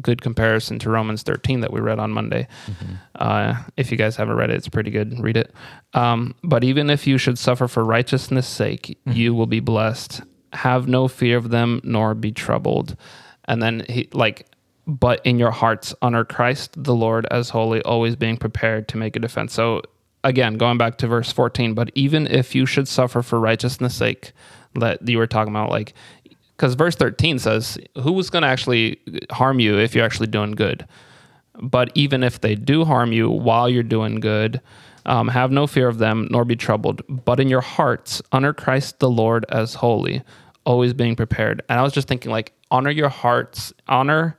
good comparison to Romans 13 that we read on Monday. Mm-hmm. Uh, if you guys haven't read it, it's pretty good. Read it. Um, but even if you should suffer for righteousness' sake, mm-hmm. you will be blessed. Have no fear of them, nor be troubled. And then he like, but in your hearts honor Christ the Lord as holy, always being prepared to make a defense. So again, going back to verse 14, but even if you should suffer for righteousness' sake, that you were talking about, like because verse 13 says, Who's going to actually harm you if you're actually doing good? But even if they do harm you while you're doing good, um, have no fear of them, nor be troubled. But in your hearts, honor Christ the Lord as holy, always being prepared. And I was just thinking, like, honor your hearts, honor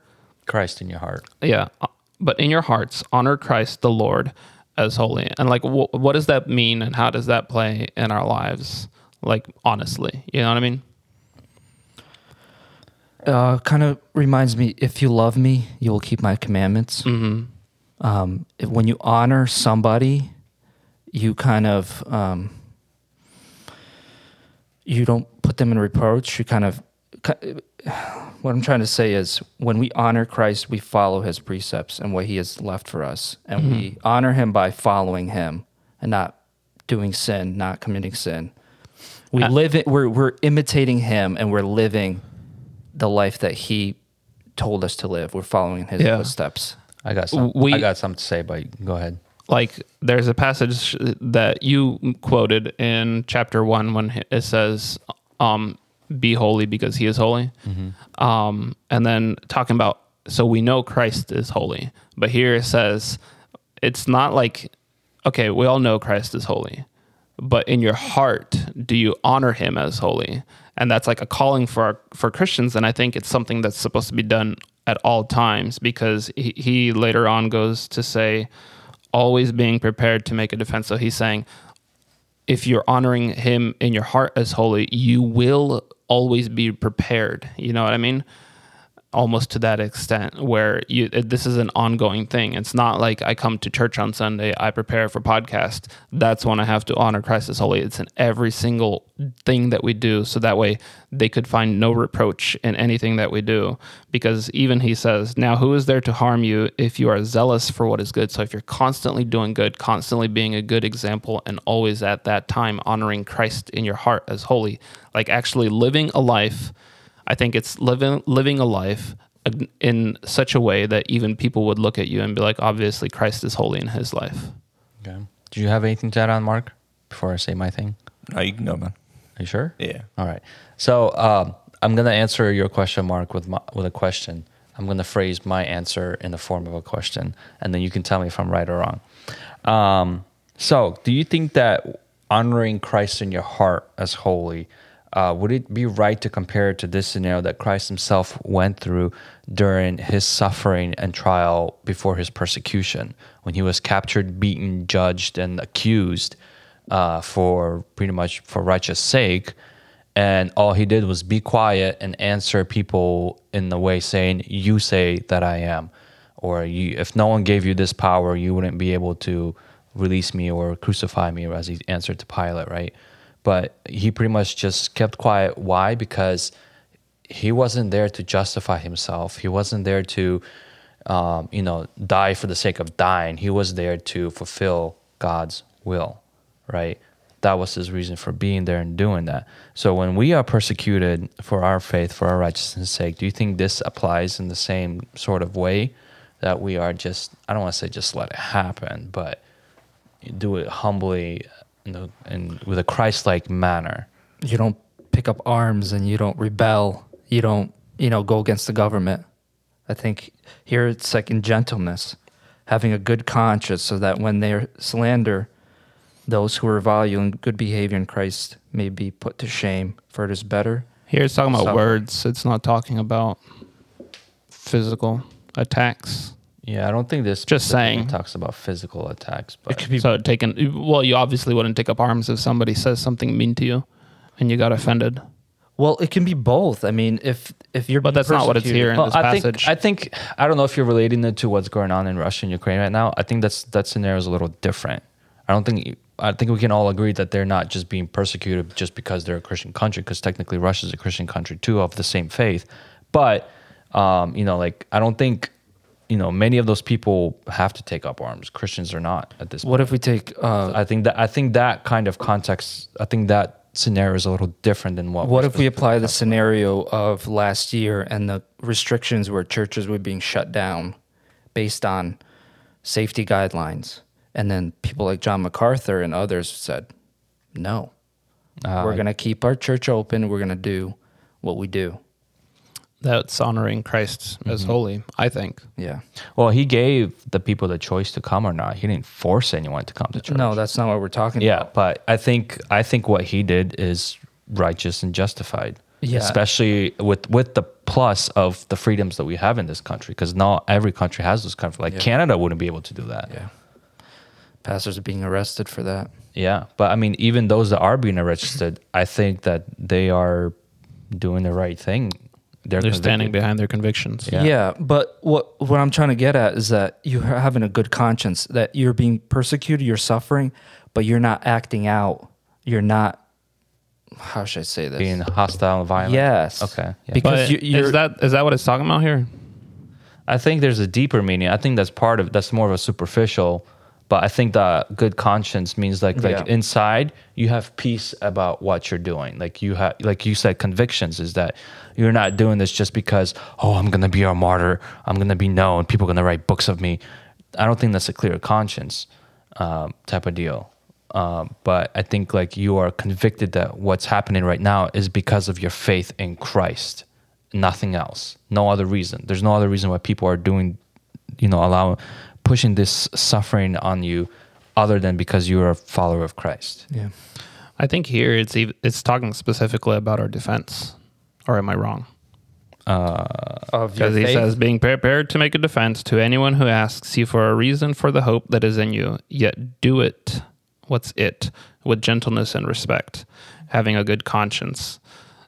Christ in your heart. Yeah. Uh, but in your hearts, honor Christ the Lord as holy. And, like, wh- what does that mean and how does that play in our lives? Like, honestly, you know what I mean? uh, kind of reminds me if you love me, you will keep my commandments. Mm-hmm. Um, if, when you honor somebody, you kind of um, you don't put them in reproach. You kind of what I'm trying to say is when we honor Christ, we follow His precepts and what He has left for us, and mm-hmm. we honor Him by following Him and not doing sin, not committing sin. We uh, live it. We're we're imitating Him, and we're living the life that he told us to live. We're following his yeah. footsteps. I got some. We, I got something to say, but go ahead. Like there's a passage that you quoted in chapter one when it says, um, "Be holy because He is holy," mm-hmm. um, and then talking about so we know Christ is holy, but here it says it's not like okay, we all know Christ is holy, but in your heart, do you honor Him as holy? and that's like a calling for our, for Christians. And I think it's something that's supposed to be done at all times because he, he later on goes to say, always being prepared to make a defense. So he's saying, if you're honoring him in your heart as holy, you will always be prepared. You know what I mean? Almost to that extent where you this is an ongoing thing. It's not like i come to church on sunday i prepare for podcast. That's when i have to honor christ as holy. It's in every single thing that we do. So that way they could find no reproach in anything that we do. Because even he says now who is there to harm you if you are zealous for what is good? So if you're constantly doing good constantly being a good example and always at that time honoring christ in your heart as holy like actually living a life I think it's living living a life in such a way that even people would look at you and be like, obviously Christ is holy in his life. Okay. Do you have anything to add on, Mark? Before I say my thing. No, you can go, man. Are you sure? Yeah. All right. So um, I'm gonna answer your question, Mark, with my, with a question. I'm gonna phrase my answer in the form of a question, and then you can tell me if I'm right or wrong. Um, so, do you think that honoring Christ in your heart as holy uh, would it be right to compare it to this scenario that Christ himself went through during his suffering and trial before his persecution, when he was captured, beaten, judged, and accused uh, for pretty much for righteous sake? And all he did was be quiet and answer people in the way saying, You say that I am. Or if no one gave you this power, you wouldn't be able to release me or crucify me, as he answered to Pilate, right? But he pretty much just kept quiet. Why? Because he wasn't there to justify himself. He wasn't there to, um, you know, die for the sake of dying. He was there to fulfill God's will, right? That was his reason for being there and doing that. So when we are persecuted for our faith, for our righteousness' sake, do you think this applies in the same sort of way that we are just, I don't want to say just let it happen, but do it humbly and, and with a Christ like manner? You don't pick up arms and you don't rebel. You don't, you know, go against the government. I think here it's like in gentleness, having a good conscience so that when they slander those who are valuing good behavior in Christ may be put to shame, for it is better. Here it's talking about So- words. It's not talking about physical attacks. Yeah, I don't think this Just specifically saying. talks about physical attacks, but It could be So taking well, you obviously wouldn't take up arms if somebody says something mean to you, and you got offended. well, it can be both. I mean, if if you're But that's not what it's here in Well, this I passage. think I think I don't know if you're relating it to what's going on in Russia and Ukraine right now. I think that's that scenario is a little different. I don't think I think we can all agree that they're not just being persecuted just because they're a Christian country, because technically Russia is a Christian country too of the same faith. But um, you know, like I don't think you know many of those people have to take up arms. Christians are not at this. Point. What if we take uh, I think that I think that kind of context. I think that scenario is a little different than what. What if we apply the scenario of last year and the restrictions where churches were being shut down based on safety guidelines? And then people like John MacArthur and others said, no, Uh, we're going to keep our church open. We're going to do what we do. That's honoring Christ as mm-hmm. holy. I think. Yeah. Well, he gave the people the choice to come or not. He didn't force anyone to come to church. No, that's not what we're talking yeah, about. but I think I think what he did is righteous and justified. Yeah. especially with with the plus of the freedoms that we have in this country, because not every country has those kind of like Yeah. Canada wouldn't be able to do that. Yeah. Pastors are being arrested for that. Yeah, but I mean, even those that are being arrested, I think that they are doing the right thing. They're, They're standing behind their convictions. Yeah. Yeah. but what what I'm trying to get at is that you're having a good conscience, that you're being persecuted, you're suffering, but you're not acting out. You're not. How should I say this? being hostile and violent. yes. Okay. Yeah. Because you, you're, is that is that what it's talking about here? I think there's a deeper meaning. I think that's part of that's more of a superficial, but I think that good conscience means like like Yeah. inside you have peace about what you're doing. Like you have like you said convictions is that you're not doing this just because oh I'm going to be a martyr, I'm going to be known, people are going to write books of me. I don't think that's a clear conscience um, type of deal. Um, but I think like you are convicted that what's happening right now is because of your faith in Christ, nothing else, no other reason. There's no other reason why people are doing, you know, allowing, pushing this suffering on you, other than because you're a follower of Christ. yeah. I think here it's it's talking specifically about our defense. Or am I wrong? Uh, of your Because he faith? says, being prepared to make a defense to anyone who asks you for a reason for the hope that is in you, yet do it. What's it? With gentleness and respect, having a good conscience.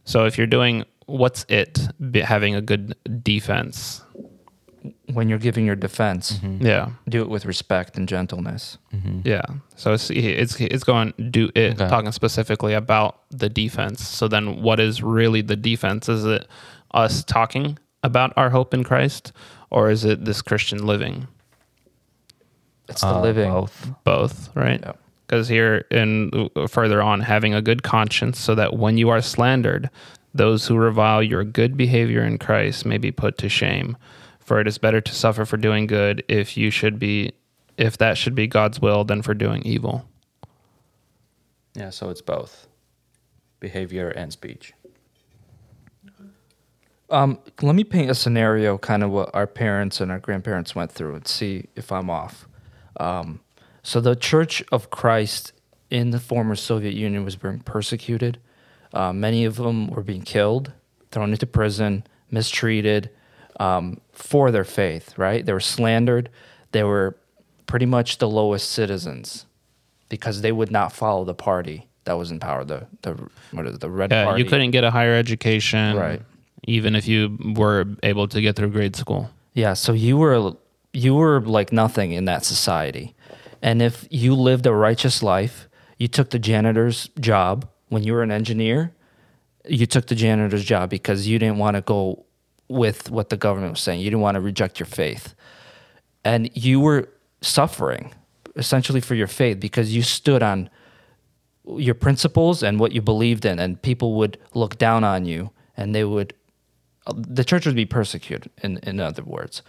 So if you're doing what's it, having a good defense. When you're giving your defense, mm-hmm. Yeah. do it with respect and gentleness. Mm-hmm. Yeah. So it's it's it's going do it Okay. talking specifically about the defense. So then what is really the defense? Is it us talking about our hope in Christ or is it this Christian living? It's the Uh, living. both. Both, right? Yeah. Because here and uh, further on having a good conscience so that when you are slandered those who revile your good behavior in Christ may be put to shame. For it is better to suffer for doing good if you should be if that should be God's will than for doing evil. Yeah, so it's both behavior and speech. Um, let me paint a scenario, kind of what our parents and our grandparents went through, and see if I'm off. Um, so the Church of Christ in the former Soviet Union was being persecuted. Uh, many of them were being killed, thrown into prison, mistreated um, for their faith. Right? They were slandered. They were pretty much the lowest citizens because they would not follow the party that was in power. The the what is it, the Red Yeah, Party? you couldn't get a higher education, Right. Even if you were able to get through grade school. Yeah, so you were you were like nothing in that society. And if you lived a righteous life, you took the janitor's job when you were an engineer, you took the janitor's job because you didn't want to go with what the government was saying. You didn't want to reject your faith. And you were suffering essentially for your faith because you stood on your principles and what you believed in and people would look down on you and they would the church would be persecuted in, in other words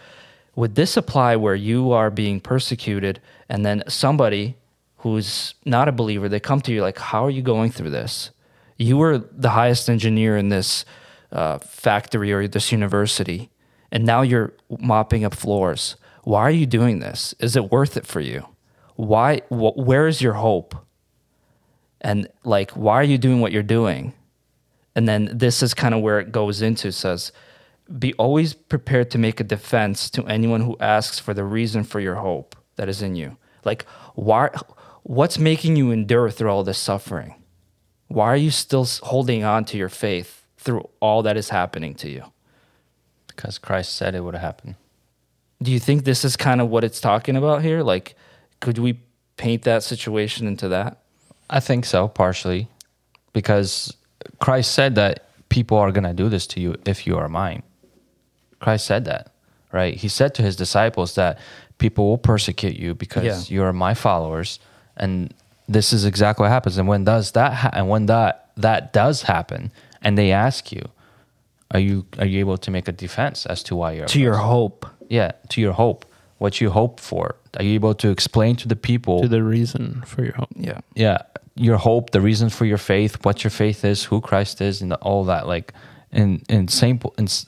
would this apply where you are being persecuted and then somebody who's not a believer they come to you like how are you going through this you were the highest engineer in this uh, factory or this university and now you're mopping up floors. Why are you doing this? Is it worth it for you? Why wh- where is your hope? And like why are you doing what you're doing? And then this is kind of where it goes into says be always prepared to make a defense to anyone who asks for the reason for your hope that is in you. Like why what's making you endure through all this suffering? Why are you still holding on to your faith through all that is happening to you Because Christ said it would happen. do you think this is kind of what it's talking about here like could we paint that situation into that I think so, partially, because Christ said that people are going to do this to you if you are mine. Christ said that, right? He said to his disciples that people will persecute you because Yeah. you are my followers, and this is exactly what happens. And when does that ha- and when that that does happen, and they ask you, are you are you able to make a defense as to why you're to your hope. Yeah to your hope. What you hope for. Are you able to explain to the people To the reason for your hope. yeah. Yeah your hope the reason for your faith what your faith is who christ is and all that like in in simple in s-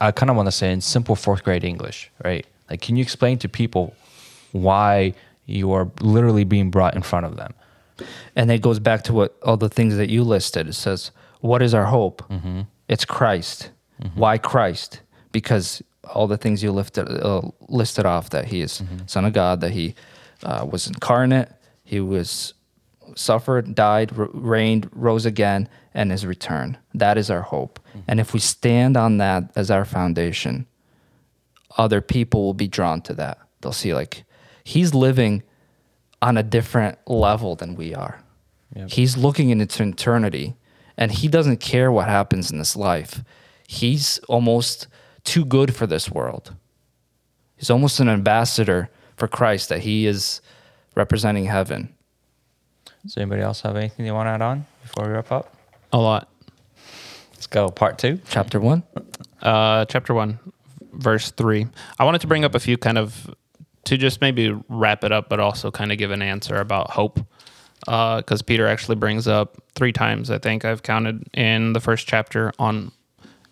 i kind of want to say in simple fourth grade english right? Like can you explain to people why you are literally being brought in front of them? And it goes back to what all the things that you listed. It says, What is our hope? It's Christ. Why Christ? Because all the things you lifted, uh, listed off that he is Son of God, that he uh, was incarnate, he was suffered, died, r- reigned, rose again, and his return. That is our hope. And if we stand on that as our foundation, other people will be drawn to that. They'll see, like, he's living on a different level than we are. He's looking into eternity and he doesn't care what happens in this life. He's almost too good for this world. He's almost an ambassador for Christ that he is representing heaven. does anybody else have anything they want to add on before we wrap up A lot. let's go part two Chapter 1. uh, chapter 1, verse 3. I wanted to bring up a few kind of, to just maybe wrap it up, but also kind of give an answer about hope. Uh, because Peter actually brings up three times, I think I've counted in the first chapter on,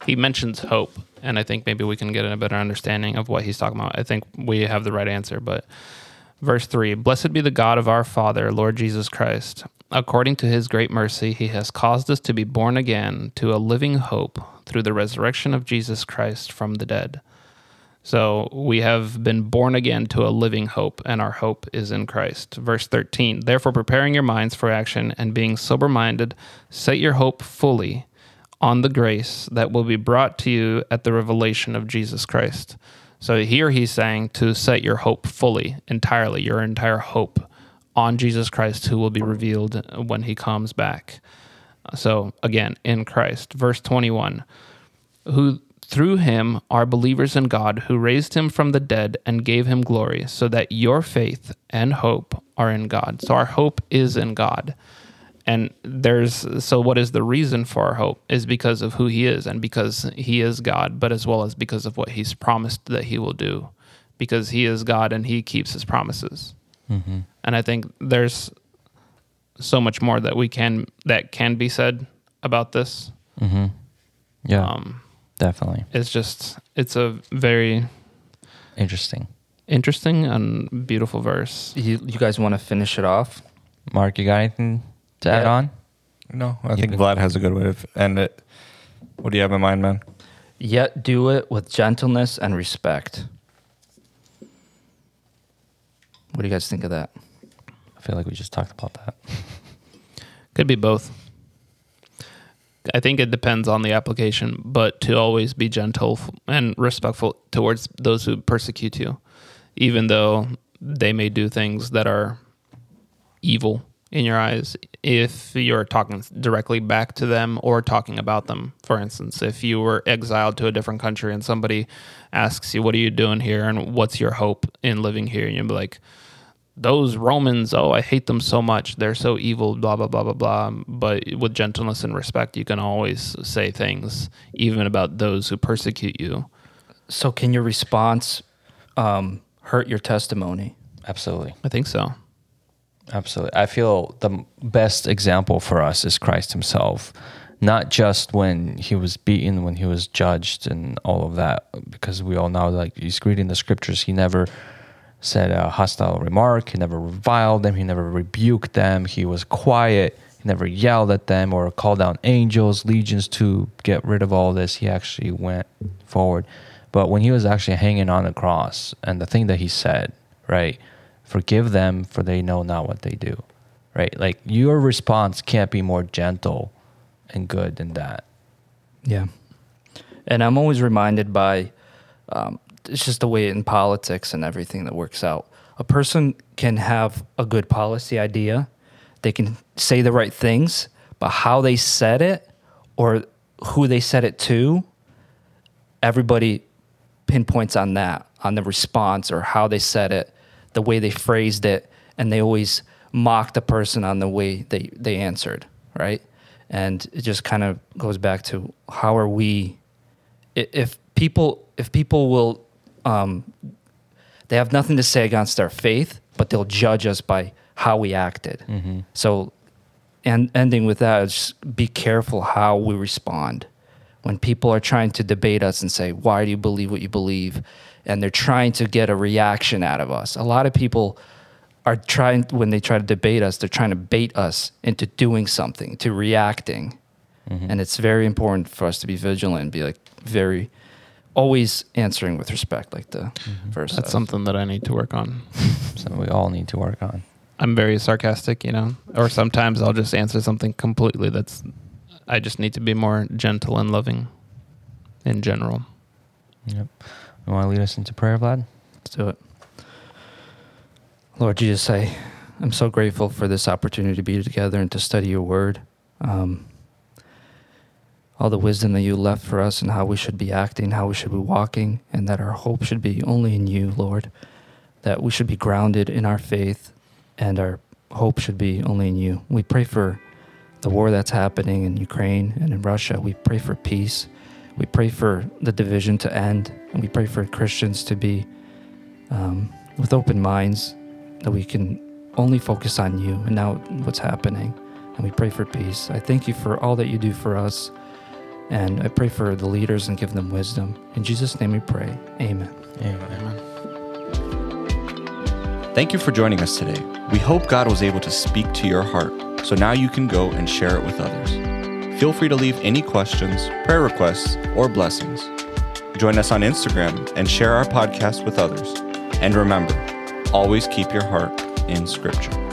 he mentions hope. And I think maybe we can get a better understanding of what he's talking about. I think we have the right answer, but Verse 3 Blessed be the God of our Father, Lord Jesus Christ. According to his great mercy, he has caused us to be born again to a living hope through the resurrection of Jesus Christ from the dead. So we have been born again to a living hope, and our hope is in Christ. Verse 13 Therefore, preparing your minds for action and being sober minded, set your hope fully on the grace that will be brought to you at the revelation of Jesus Christ. So here he's saying to set your hope fully, entirely, your entire hope on Jesus Christ, who will be revealed when he comes back. So again, in Christ. Verse 21 who through him are believers in God, who raised him from the dead and gave him glory, so that your faith and hope are in God. So our hope is in God. And there's so what is the reason for our hope is because of who he is and because he is God, but as well as because of what he's promised that he will do. Because he is God and he keeps his promises. And I think there's so much more that we can that can be said about this. yeah Um, definitely it's just it's a very interesting interesting and beautiful verse. You, you guys want to finish it off? mark you got anything to add Yeah. on No, I think can- Vlad has a good way to end it. What do you have in mind, man? Yet do it with gentleness and respect. What do you guys think of that? i feel like we just talked about that Could be both. I think it depends on the application, but to always be gentle and respectful towards those who persecute you, even though they may do things that are evil, in your eyes if you're talking directly back to them or talking about them. For instance, if you were exiled to a different country and somebody asks you, What are you doing here? and what's your hope in living here? And you'd be like, those Romans, oh, I hate them so much. They're so evil, blah, blah, blah, blah, blah. But with gentleness and respect, you can always say things, even about those who persecute you. So, can your response um, hurt your testimony? Absolutely. I think so. Absolutely. I feel the best example for us is Christ himself, not just when he was beaten, when he was judged, and all of that, because we all know, like, he's reading the scriptures, he never said a hostile remark, he never reviled them, he never rebuked them, he was quiet, he never yelled at them or called down angels, legions to get rid of all this. He actually went forward. But when he was actually hanging on the cross, and the thing that he said, right? forgive them for they know not what they do right like your response can't be more gentle and good than that Yeah. And I'm always reminded by um, it's just the way in politics and everything that works out. A person can have a good policy idea, they can say the right things, but how they said it or who they said it to, everybody pinpoints on that, on the response or how they said it, the way they phrased it, and they always mock the person on the way they, they answered, right? And it just kind of goes back to how are we if people if people will um, they have nothing to say against our faith, but they'll judge us by how we acted. So, and ending with that is be careful how we respond when people are trying to debate us and say, "Why do you believe what you believe?" and they're trying to get a reaction out of us. A lot of people are trying when they try to debate us, they're trying to bait us into doing something, to reacting. And it's very important for us to be vigilant and be like very always answering with respect, like the verse. That's says. something that I need to work on. something we all need to work on I'm very sarcastic, you know, or sometimes I'll just answer something completely that's, I just need to be more gentle and loving in general. yep you want to lead us into prayer vlad Let's do it. Lord Jesus, I, I'm so grateful for this opportunity to be together and to study your word. Um, all the wisdom that you left for us and how we should be acting, how we should be walking, and that our hope should be only in you, Lord. That we should be grounded in our faith and our hope should be only in you. We pray for the war that's happening in Ukraine and in Russia. We pray for peace. We pray for the division to end. And we pray for Christians to be um, with open minds, that we can only focus on you and now what's happening. And we pray for peace. I thank you for all that you do for us. And I pray for the leaders and give them wisdom. In Jesus' name we pray. Amen. Amen. Thank you for joining us today. We hope God was able to speak to your heart, so now you can go and share it with others. Feel free to leave any questions, prayer requests, or blessings. Join us on Instagram and share our podcast with others. And remember, always keep your heart in Scripture.